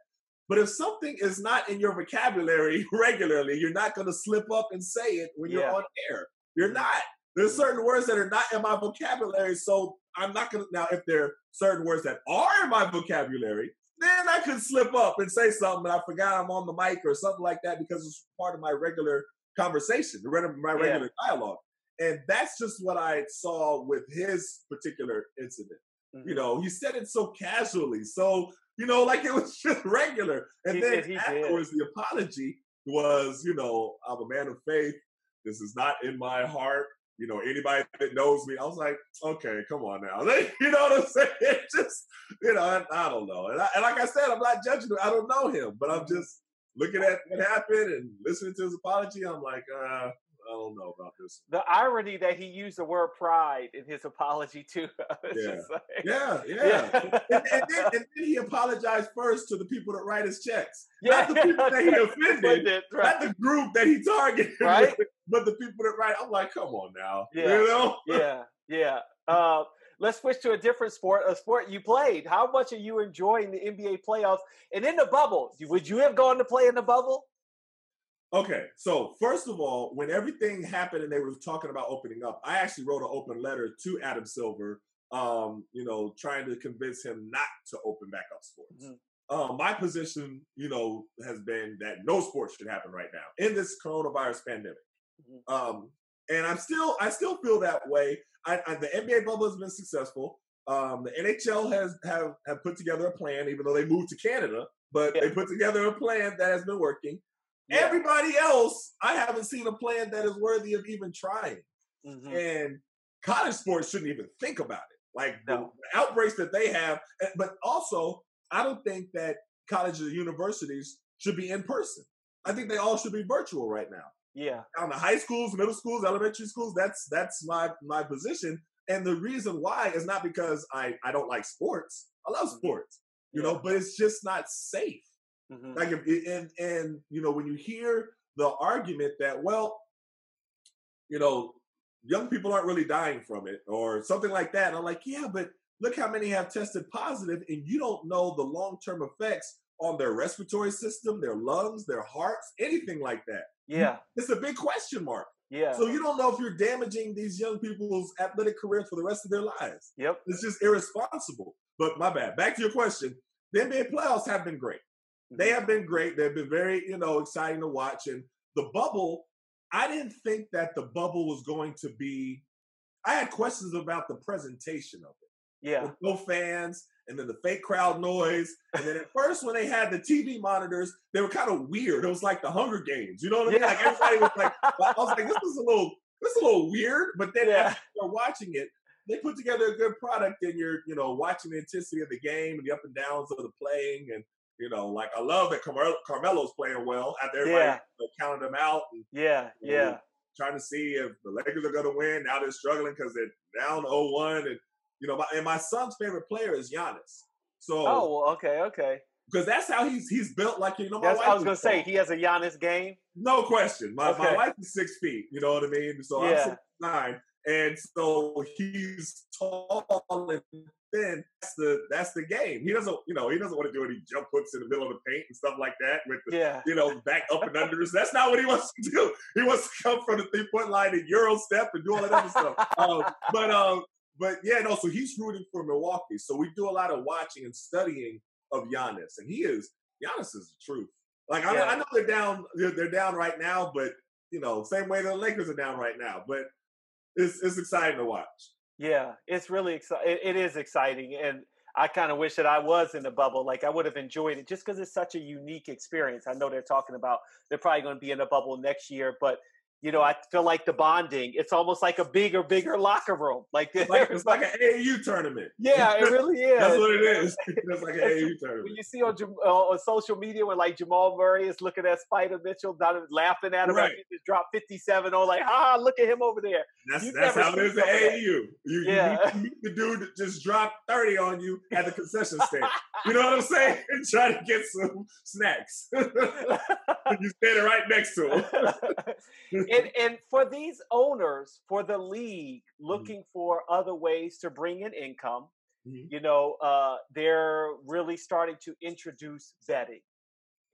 Speaker 3: But if something is not in your vocabulary regularly, you're not going to slip up and say it when you're on air. You're mm-hmm. not. There's certain words that are not in my vocabulary, so I'm not going to. Now, if there are certain words that are in my vocabulary, then I could slip up and say something and I forgot I'm on the mic or something like that because it's part of my regular conversation, my regular yeah. dialogue. And that's just what I saw with his particular incident. Mm-hmm. You know, he said it so casually, so you know, like it was just regular. And he then did, afterwards, did. the apology was, you know, I'm a man of faith. This is not in my heart. You know, anybody that knows me, I was like, okay, come on now. you know what I'm saying? just, you know, I, I don't know. And, I, and, like I said, I'm not judging him. I don't know him, but I'm just looking at what happened and listening to his apology. I'm like, uh, I don't know about this.
Speaker 1: The irony that he used the word pride in his apology too.
Speaker 3: Yeah. Like, yeah. yeah, yeah, and, and, then, and, then, he apologized first to the people that write his checks, yeah. not the people that he offended, right. not the group that he targeted,
Speaker 1: right?
Speaker 3: but the people that write. I'm like, come on now,
Speaker 1: yeah.
Speaker 3: you know?
Speaker 1: yeah, yeah. Uh, let's switch to a different sport, a sport you played. How much are you enjoying the NBA playoffs and in the bubble? Would you have gone to play in the bubble?
Speaker 3: Okay, so first of all, when everything happened and they were talking about opening up, I actually wrote an open letter to Adam Silver, um, you know, trying to convince him not to open back up sports. Mm-hmm. Uh, my position, you know, has been that no sports should happen right now in this coronavirus pandemic. Mm-hmm. Um, and I'm still, I still feel that way. I, I, the NBA bubble has been successful. Um, the NHL has have have put together a plan, even though they moved to Canada, but yeah. they put together a plan that has been working. Yeah. Everybody else, I haven't seen a plan that is worthy of even trying. Mm-hmm. And college sports shouldn't even think about it. Like no. the outbreaks that they have, eh, but also I don't think that colleges or universities should be in person. I think they all should be virtual right now.
Speaker 1: Yeah.
Speaker 3: On the high schools, middle schools, elementary schools, that's that's my my position. And the reason why is not because I I don't like sports. I love mm-hmm. sports, you yeah. know, but it's just not safe. Mm-hmm. Like if, and and you know when you hear the argument that well, you know, young people aren't really dying from it or something like that. I'm like, yeah, but look how many have tested positive, and you don't know the long term effects on their respiratory system, their lungs, their hearts, anything like that.
Speaker 1: Yeah.
Speaker 3: It's a big question mark.
Speaker 1: Yeah.
Speaker 3: So you don't know if you're damaging these young people's athletic careers for the rest of their lives.
Speaker 1: Yep.
Speaker 3: It's just irresponsible. But my bad. Back to your question. The NBA playoffs have been great. They mm-hmm. have been great. They've been very, you know, exciting to watch. And the bubble, I didn't think that the bubble was going to be. I had questions about the presentation of it.
Speaker 1: Yeah.
Speaker 3: With no fans and then the fake crowd noise. And then at first, when they had the TV monitors, they were kind of weird. It was like the Hunger Games. You know what I mean? Yeah. Like everybody was like, I was like, this is a little, this is a little weird. But then yeah. after you're watching it, they put together a good product, and you're, you know, watching the intensity of the game and the up and downs of the playing, and you know, like I love that Carmelo, Carmelo's playing well after everybody yeah. counted him out. And,
Speaker 1: yeah, yeah. Know,
Speaker 3: trying to see if the Lakers are going to win. Now they're struggling because they're down 0-1. And, you know, my, and my son's favorite player is Giannis. So
Speaker 1: Oh, okay, okay.
Speaker 3: Because that's how he's he's built. Like you know,
Speaker 1: my wife I was gonna say he has a Giannis game.
Speaker 3: No question. My okay. my wife is six feet. You know what I mean? So yeah. I'm six nine, and so he's tall and then that's the that's the game. He doesn't, you know, he doesn't want to do any jump hooks in the middle of the paint and stuff like that with the, yeah. you know, back up and unders. That's not what he wants to do. He wants to come from the three point line and euro step and do all that other stuff. Um, but um, but yeah, no. So he's rooting for Milwaukee. So we do a lot of watching and studying of Giannis, and he is Giannis is the truth. Like I, yeah. I know they're down, they're, they're down right now, but you know, same way the Lakers are down right now. But it's it's exciting to watch.
Speaker 1: Yeah, it's really exciting. It, is exciting, and I kind of wish that I was in the bubble. Like I would have enjoyed it just because it's such a unique experience. I know they're talking about they're probably going to be in a bubble next year, but you know, I feel like the bonding. It's almost like a bigger, bigger locker room. Like,
Speaker 3: it's like, it's like an AAU tournament.
Speaker 1: Yeah, it really is.
Speaker 3: That's what it is. It's like an AAU tournament.
Speaker 1: When you see on, uh, on social media when like Jamal Murray is looking at Spida Mitchell, down laughing at him, right. he just dropped fifty seven. Oh, like, ah, look at him over there.
Speaker 3: That's that's how it is at AAU. You, yeah. you meet, the dude that just dropped thirty on you at the concession stand. you know what I'm saying? And try to get some snacks. you standing right next to him
Speaker 1: and and for these owners, for the league mm-hmm. looking mm-hmm. for other ways to bring in income, mm-hmm. you know, uh, they're really starting to introduce betting.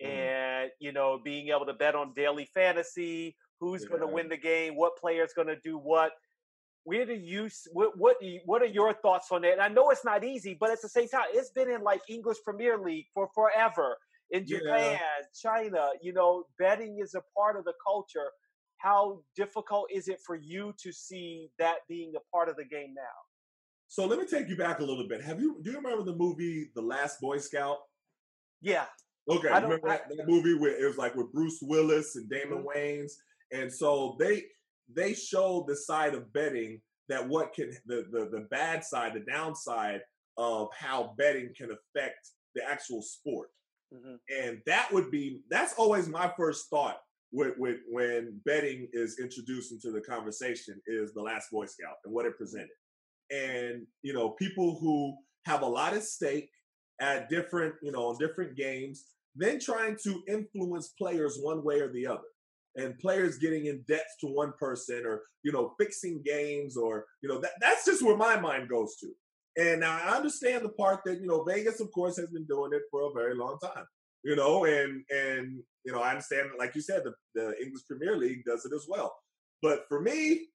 Speaker 1: Mm-hmm. And you know, being able to bet on daily fantasy, who's yeah. going to win the game, what player's going to do what. Where do you what what, you, what are your thoughts on that? And I know it's not easy, but at the same time, it's been in like English Premier League for forever in Japan, yeah. China. You know, betting is a part of the culture how difficult is it for you to see that being a part of the game now?
Speaker 3: So let me take you back a little bit. Have you do you remember the movie The Last Boy Scout?
Speaker 1: Yeah.
Speaker 3: Okay, I remember that, that, movie where it was like with Bruce Willis and Damon mm-hmm. Wayans, and so they they showed the side of betting that what can the, the the bad side, the downside of how betting can affect the actual sport, mm-hmm. and that would be that's always my first thought with, with, when betting is introduced into the conversation is the last Boy Scout and what it mm-hmm. presented. And, you know, people who have a lot at stake at different, you know, different games, then trying to influence players one way or the other. and players getting in debts to one person or you know fixing games or you know that that's just where my mind goes to. And I understand the part that you know Vegas, of course, has been doing it for a very long time. You know, and and you know I understand, like you said, the, the English Premier League does it as well. But for me,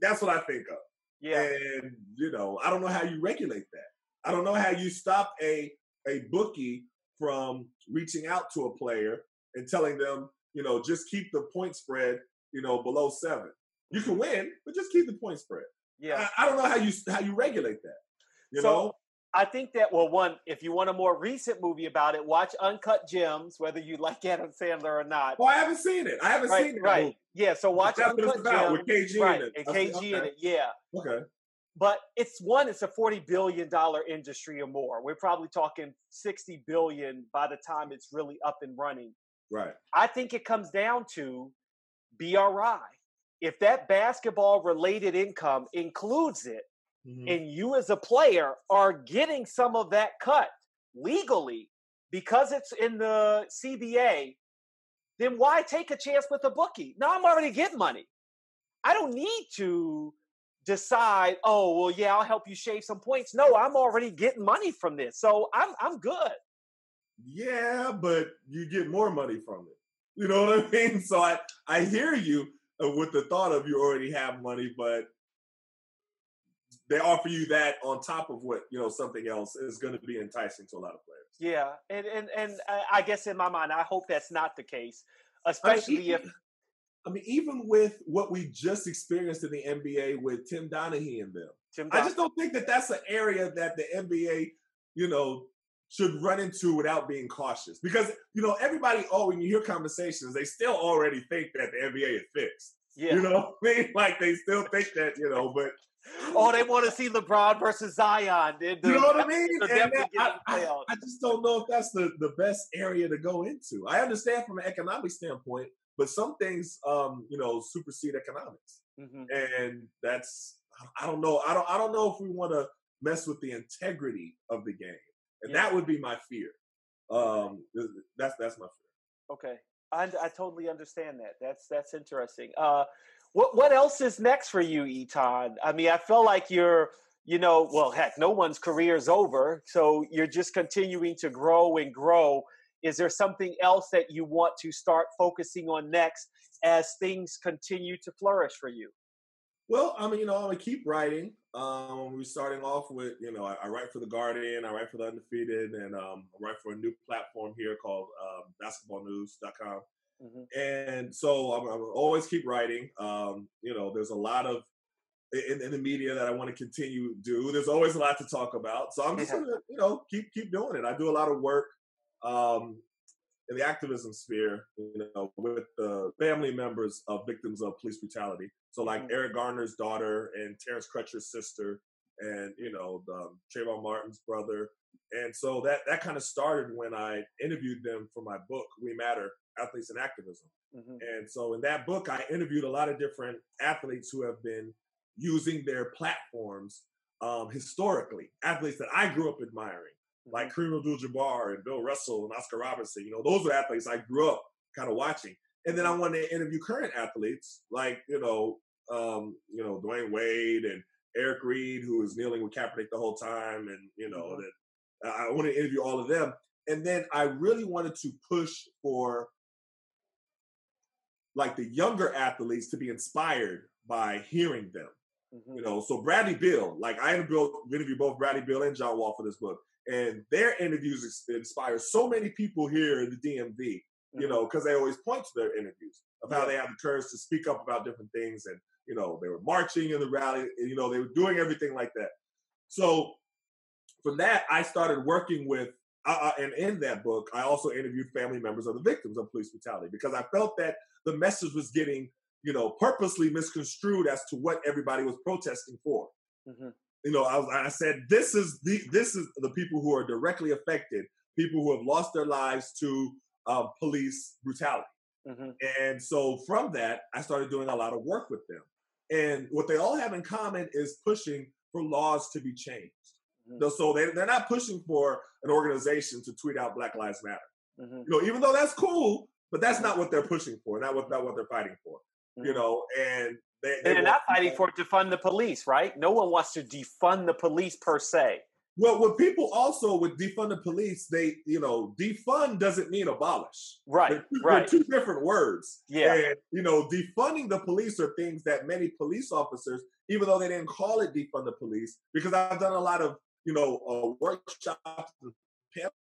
Speaker 3: that's what I think of.
Speaker 1: Yeah.
Speaker 3: And you know, I don't know how you regulate that. I don't know how you stop a a bookie from reaching out to a player and telling them, you know, just keep the point spread, you know, below seven. You can mm-hmm. win, but just keep the point spread.
Speaker 1: Yeah.
Speaker 3: I, I don't know how you how you regulate that. You
Speaker 1: So,
Speaker 3: know?
Speaker 1: I think that well, one, if you want a more recent movie about it, watch Uncut Gems, whether you like Adam Sandler or not.
Speaker 3: Well, I haven't seen it. I haven't
Speaker 1: right,
Speaker 3: seen it.
Speaker 1: right. Yeah, so watch
Speaker 3: That's
Speaker 1: Uncut
Speaker 3: about,
Speaker 1: Gems.
Speaker 3: with KG in
Speaker 1: right,
Speaker 3: it.
Speaker 1: and KG in it. Yeah,
Speaker 3: Okay.
Speaker 1: but it's one. It's a forty billion dollar industry or more. We're probably talking sixty billion by the time it's really up and running.
Speaker 3: Right.
Speaker 1: I think it comes down to BRI. If that basketball related income includes it,
Speaker 3: Mhm.
Speaker 1: and you as a player are getting some of that cut legally because it's in the CBA, then why take a chance with a bookie? Now I'm already getting money. I don't need to decide, oh, well, yeah, I'll help you shave some points. No, I'm already getting money from this. So I'm I'm good.
Speaker 3: Yeah, but you get more money from it. You know what I mean? So I I hear you uh, with the thought of you already have money, but they offer you that on top of what you know something else is going to be enticing to a lot of players.
Speaker 1: Yeah. And and and I- I guess in my mind, I hope that's not the case. Especially if
Speaker 3: I mean, even with what we just experienced in the NBA with Tim Donaghy and them,
Speaker 1: Tim
Speaker 3: I just don't think that that's an area that the NBA, you know, should run into without being cautious. Because you know, everybody, oh, when you hear conversations, they still already think that the NBA is fixed.
Speaker 1: yeah.
Speaker 3: You know, what I mean, like they still think that, you know, but
Speaker 1: Oh, they want to see LeBron versus Zion. They-
Speaker 3: you know what I mean? And
Speaker 1: definitely
Speaker 3: that- I, I. I just don't know if that's the, the best area to go into. I understand from an economic standpoint, but some things, um, you know, supersede economics.
Speaker 1: Mhm.
Speaker 3: and that's I don't know. I don't I don't know if we want to mess with the integrity of the game, and
Speaker 1: Yeah.
Speaker 3: that would be my fear. Um, that's that's my fear.
Speaker 1: Okay, I, I totally understand that. That's that's interesting. Uh, what what else is next for you, Etan? I mean, I feel like you're, you know, well, heck, no one's career is over, so you're just continuing to grow and grow. Is there something else that you want to start focusing on next as things continue to flourish for you?
Speaker 3: Well, I mean, you know, I'm gonna keep writing. Um, we're starting off with, you know, I, I write for the Guardian, I write for the Undefeated, and um, I write for a new platform here called um, BasketballNews.com.
Speaker 1: Mhm.
Speaker 3: and so I'm, I'm always keep writing. Um, you know, there's a lot of in, in the media that I want to continue to do. There's always a lot to talk about, so I'm just gonna, you know, keep keep doing it. I do a lot of work um, in the activism sphere, you know, with the family members of victims of police brutality. So like
Speaker 1: Mhm.
Speaker 3: Eric Garner's daughter and Terrence Crutcher's sister, and you know, the, um, Trayvon Martin's brother. And so that that kind of started when I interviewed them for my book, We Matter: Athletes and Activism.
Speaker 1: Mhm.
Speaker 3: And so in that book, I interviewed a lot of different athletes who have been using their platforms um, historically, athletes that I grew up admiring, like Kareem Abdul-Jabbar and Bill Russell and Oscar Robertson. You know, those are athletes I grew up kind of watching. And then I wanted to interview current athletes, like you know, um, you know, Dwyane Wade and Eric Reid, who was kneeling with Kaepernick the whole time, and you know
Speaker 1: Mhm.
Speaker 3: that I wanted to interview all of them. And then I really wanted to push for like the younger athletes to be inspired by hearing them.
Speaker 1: Mhm.
Speaker 3: You know, so Bradley Beal, like I interviewed, interviewed both Bradley Beal and John Wall for this book, and their interviews inspire so many people here in the DMV. You
Speaker 1: Mhm.
Speaker 3: know, because they always point to their interviews of how
Speaker 1: Yeah.
Speaker 3: they have the courage to speak up about different things, and you know, they were marching in the rally. and, You know, they were doing everything like that. So from that, I started working with, uh, and in that book, I also interviewed family members of the victims of police brutality because I felt that the message was getting, you know, purposely misconstrued as to what everybody was protesting for.
Speaker 1: Mhm.
Speaker 3: You know, I, was, I said, this is the this is the people who are directly affected, people who have lost their lives to uh, police brutality.
Speaker 1: Mhm.
Speaker 3: And so from that, I started doing a lot of work with them. And what they all have in common is pushing for laws to be changed.
Speaker 1: Mhm.
Speaker 3: So they, they're not pushing for an organization to tweet out Black Lives Matter.
Speaker 1: Mhm.
Speaker 3: You know, even though that's cool, but that's not what they're pushing for. Not what not what they're fighting for. You
Speaker 1: Mhm.
Speaker 3: know, and they,
Speaker 1: They're not fighting for defund the police, right? No one wants to defund the police per se.
Speaker 3: Well, what people also with defund the police, they you know defund doesn't mean abolish.
Speaker 1: Right,
Speaker 3: They're two,
Speaker 1: right.
Speaker 3: They're two different words.
Speaker 1: Yeah.
Speaker 3: And you know, defunding the police are things that many police officers, even though they didn't call it defund the police, because I've done a lot of you know uh, workshops, and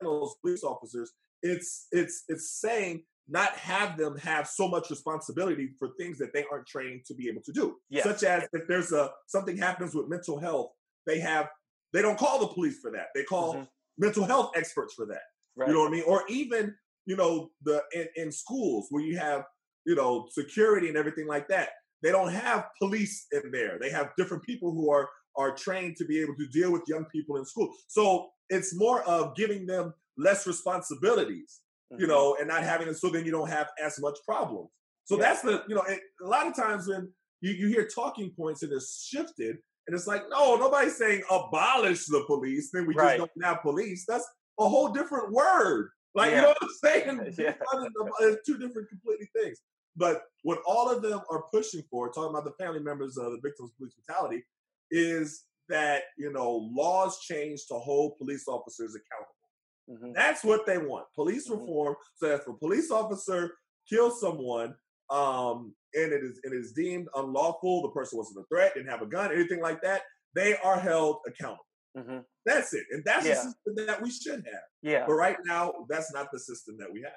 Speaker 3: panels, police officers. It's it's it's saying not have them have so much responsibility for things that they aren't trained to be able to do. Such as if there's a something happens with mental health, they have they don't call the police for that. They call
Speaker 1: Mhm.
Speaker 3: mental health experts for that.
Speaker 1: Right.
Speaker 3: You know what I mean? Or even, you know, the in, in schools where you have, you know, security and everything like that. They don't have police in there. They have different people who are are trained to be able to deal with young people in school. So it's more of giving them less responsibilities, you
Speaker 1: Mhm.
Speaker 3: know, and not having it so then you don't have as much problems. So
Speaker 1: Yeah.
Speaker 3: that's the, you know, it, a lot of times when you, you hear talking points and it's shifted, and it's like, no, nobody's saying abolish the police, then we
Speaker 1: Right.
Speaker 3: just don't have police. That's a whole different word. Like, you know what I'm saying?
Speaker 1: Yeah.
Speaker 3: Defund and ab- It's two different completely things. But what all of them are pushing for, talking about the family members of the victims of police brutality, is that, you know, laws change to hold police officers accountable.
Speaker 1: Mhm.
Speaker 3: That's what they want. Police
Speaker 1: Mhm.
Speaker 3: reform. So that if a police officer kills someone, um, and it is it is deemed unlawful, the person wasn't a threat, didn't have a gun, anything like that, they are held accountable.
Speaker 1: Mhm.
Speaker 3: That's it. And that's
Speaker 1: Yeah.
Speaker 3: the system that we should have.
Speaker 1: Yeah.
Speaker 3: But right now, that's not the system that we have.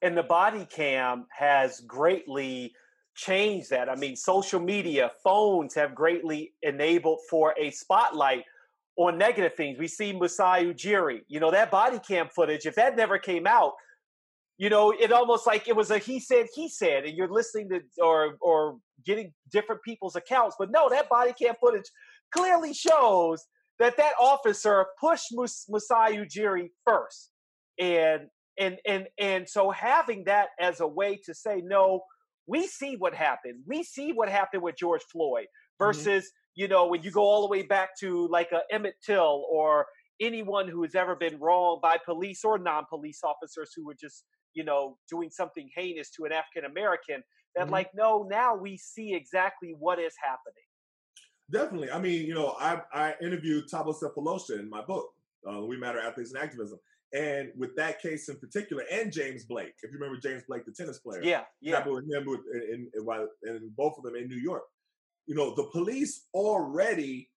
Speaker 1: and the body cam has greatly changed that. I mean, social media, phones have greatly enabled for a spotlight on negative things. We see Masai Ujiri, you know, that body cam footage, if that never came out, you know, it almost like it was a he said, he said, and you're listening to or or getting different people's accounts. But no, that body cam footage clearly shows that that officer pushed Mus- Masai Ujiri first. And and and and so having that as a way to say no we see what happened we see what happened with george floyd versus you know when you go all the way back to like a emmett till or anyone who has ever been wronged by police or non-police officers who were just you know doing something heinous to an african american that
Speaker 3: Mhm.
Speaker 1: like no now we see exactly what is happening
Speaker 3: Definitely. I mean, you know, I, I interviewed Thabo Sefolosha in my book, uh, We Matter Athletes and Activism. And with that case in particular, and James Blake, if you remember James Blake, the tennis player.
Speaker 1: yeah yeah
Speaker 3: happened with him with, in, in, and both of them in New York. You know, the police already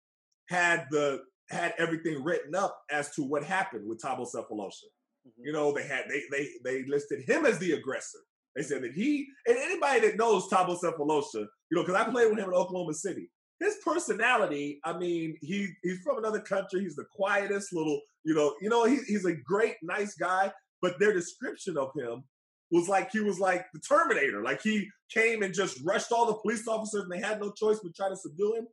Speaker 3: had the had everything written up as to what happened with Thabo Sefolosha.
Speaker 1: Mhm.
Speaker 3: You know, they had they they they listed him as the aggressor. They said that he and anybody that knows Thabo Sefolosha, you know, because I played with him in Oklahoma City. His personality, I mean, he he's from another country. He's the quietest little, you know, you know, he, he's a great, nice guy. But their description of him was like he was like the Terminator. Like he came and just rushed all the police officers, and they had no choice but try to subdue him.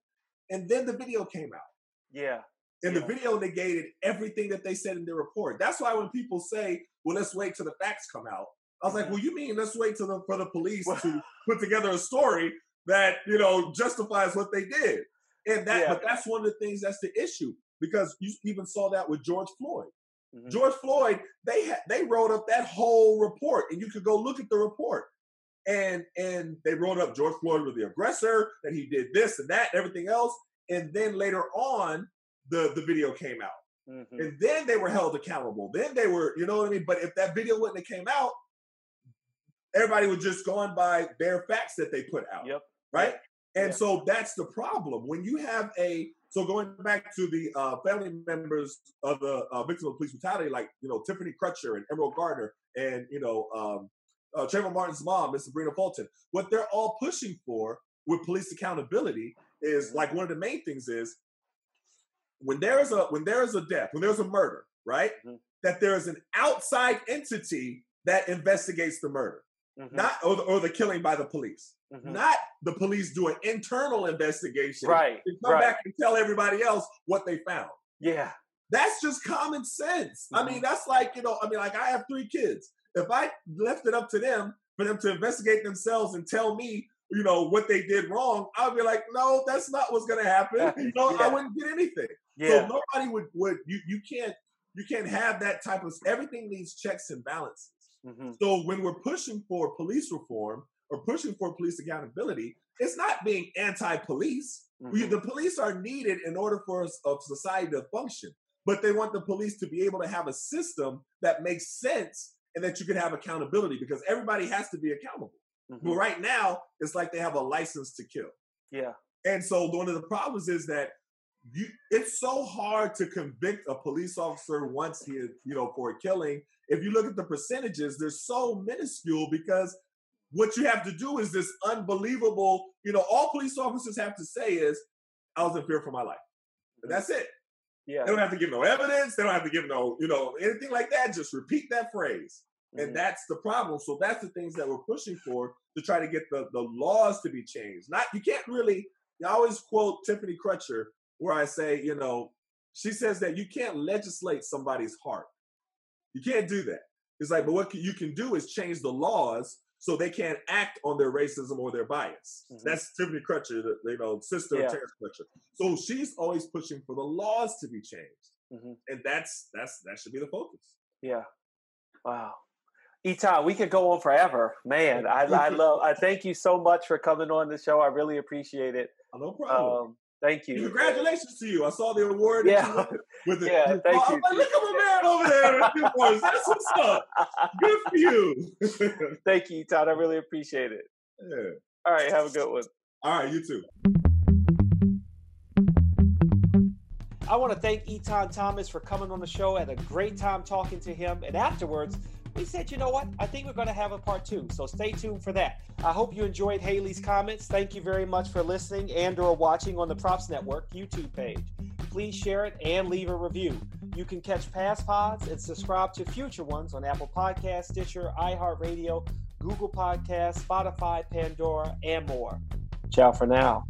Speaker 3: And then the video came out.
Speaker 1: yeah
Speaker 3: And
Speaker 1: Yeah.
Speaker 3: the video negated everything that they said in their report. That's why when people say, "Well, let's wait till the facts come out," I was like,
Speaker 1: Mhm.
Speaker 3: "Well, you mean let's wait till the, for the police to put together a story that you know justifies what they did?" And that,
Speaker 1: Yeah.
Speaker 3: but that's one of the things that's the issue because you even saw that with George Floyd.
Speaker 1: Mhm.
Speaker 3: George Floyd, they had they wrote up that whole report, and you could go look at the report. And and they wrote up George Floyd was the aggressor, that he did this and that and everything else. And then later on, the the video came out,
Speaker 1: Mhm.
Speaker 3: and then they were held accountable. Then they were, you know what I mean. But if that video wouldn't have came out, everybody would just gone by bare facts that they put out
Speaker 1: yep
Speaker 3: right? And so that's the problem. When you have a so going back to the uh, family members of the uh, victims of police brutality, like you know Tiffany Crutcher and Emerald Garner, and you know um, uh, Trayvon Martin's mom, Miss Sabrina Fulton, what they're all pushing for with police accountability is like one of the main things is when there is a when there is a death, when there's a murder, right?
Speaker 1: Mhm.
Speaker 3: That there is an outside entity that investigates the murder,
Speaker 1: Mhm.
Speaker 3: not or the, or the killing by the police
Speaker 1: Mhm.
Speaker 3: not the police do an internal investigation
Speaker 1: right
Speaker 3: and come
Speaker 1: right
Speaker 3: back and tell everybody else what they found.
Speaker 1: yeah
Speaker 3: That's just common sense. I mean, that's like, you know, I mean, like I have three kids. If I left it up to them for them to investigate themselves and tell me, you know, what they did wrong, I'd be like, no, that's not what's gonna happen. You know, I wouldn't get anything.
Speaker 1: yeah
Speaker 3: So nobody would would you you can't you can't have that type of everything needs checks and balances. Mm-hmm. So when we're pushing for police reform or pushing for police accountability, it's not being anti-police. Mm-hmm. The police are needed in order for a society to function, but they want the police to be able to have a system that makes sense and that you can have accountability because everybody has to be accountable. Mm-hmm. But right now, it's like they have a license to kill.
Speaker 1: Yeah.
Speaker 3: And so one of the problems is that you, it's so hard to convict a police officer once he, is, you know, for a killing. If you look at the percentages, they're so minuscule because what you have to do is this unbelievable, you know, all police officers have to say is, I was in fear for my life. And that's it.
Speaker 1: Yeah.
Speaker 3: They don't have to give no evidence. They don't have to give no, you know, anything like that. Just repeat that phrase. Mm-hmm. And that's the problem. So that's the things that we're pushing for to try to get the, the laws to be changed. Not you can't really I always quote Tiffany Crutcher where I say, you know, she says that you can't legislate somebody's heart. You can't do that. It's like, but what you can do is change the laws so they can't act on their racism or their bias. Mm-hmm. That's Tiffany Crutcher, the, you know, sister yeah. of Terence Crutcher. So she's always pushing for the laws to be changed, mm-hmm. and that's that's that should be the focus.
Speaker 1: Yeah. Wow. Etan, we could go on forever, man. I, I love. I thank you so much for coming on the show. I really appreciate it.
Speaker 3: No problem. Um,
Speaker 1: Thank you.
Speaker 3: Congratulations to you. I saw the award.
Speaker 1: Yeah.
Speaker 3: With
Speaker 1: it. Yeah, thank
Speaker 3: oh,
Speaker 1: you.
Speaker 3: Like, Look at my man over there. That's what's up. Good for you.
Speaker 1: thank you, Todd. I really appreciate it.
Speaker 3: Yeah.
Speaker 1: All right. Have a good one.
Speaker 3: All right. You too.
Speaker 1: I want to thank Etan Thomas for coming on the show. I had a great time talking to him. And afterwards, we said, you know what? I think we're going to have a part two. So stay tuned for that. I hope you enjoyed Hayley's comments. Thank you very much for listening and or watching on the Props Network YouTube page. Please share it and leave a review. You can catch past pods and subscribe to future ones on Apple Podcasts, Stitcher, iHeartRadio, Google Podcasts, Spotify, Pandora, and more. Ciao for now.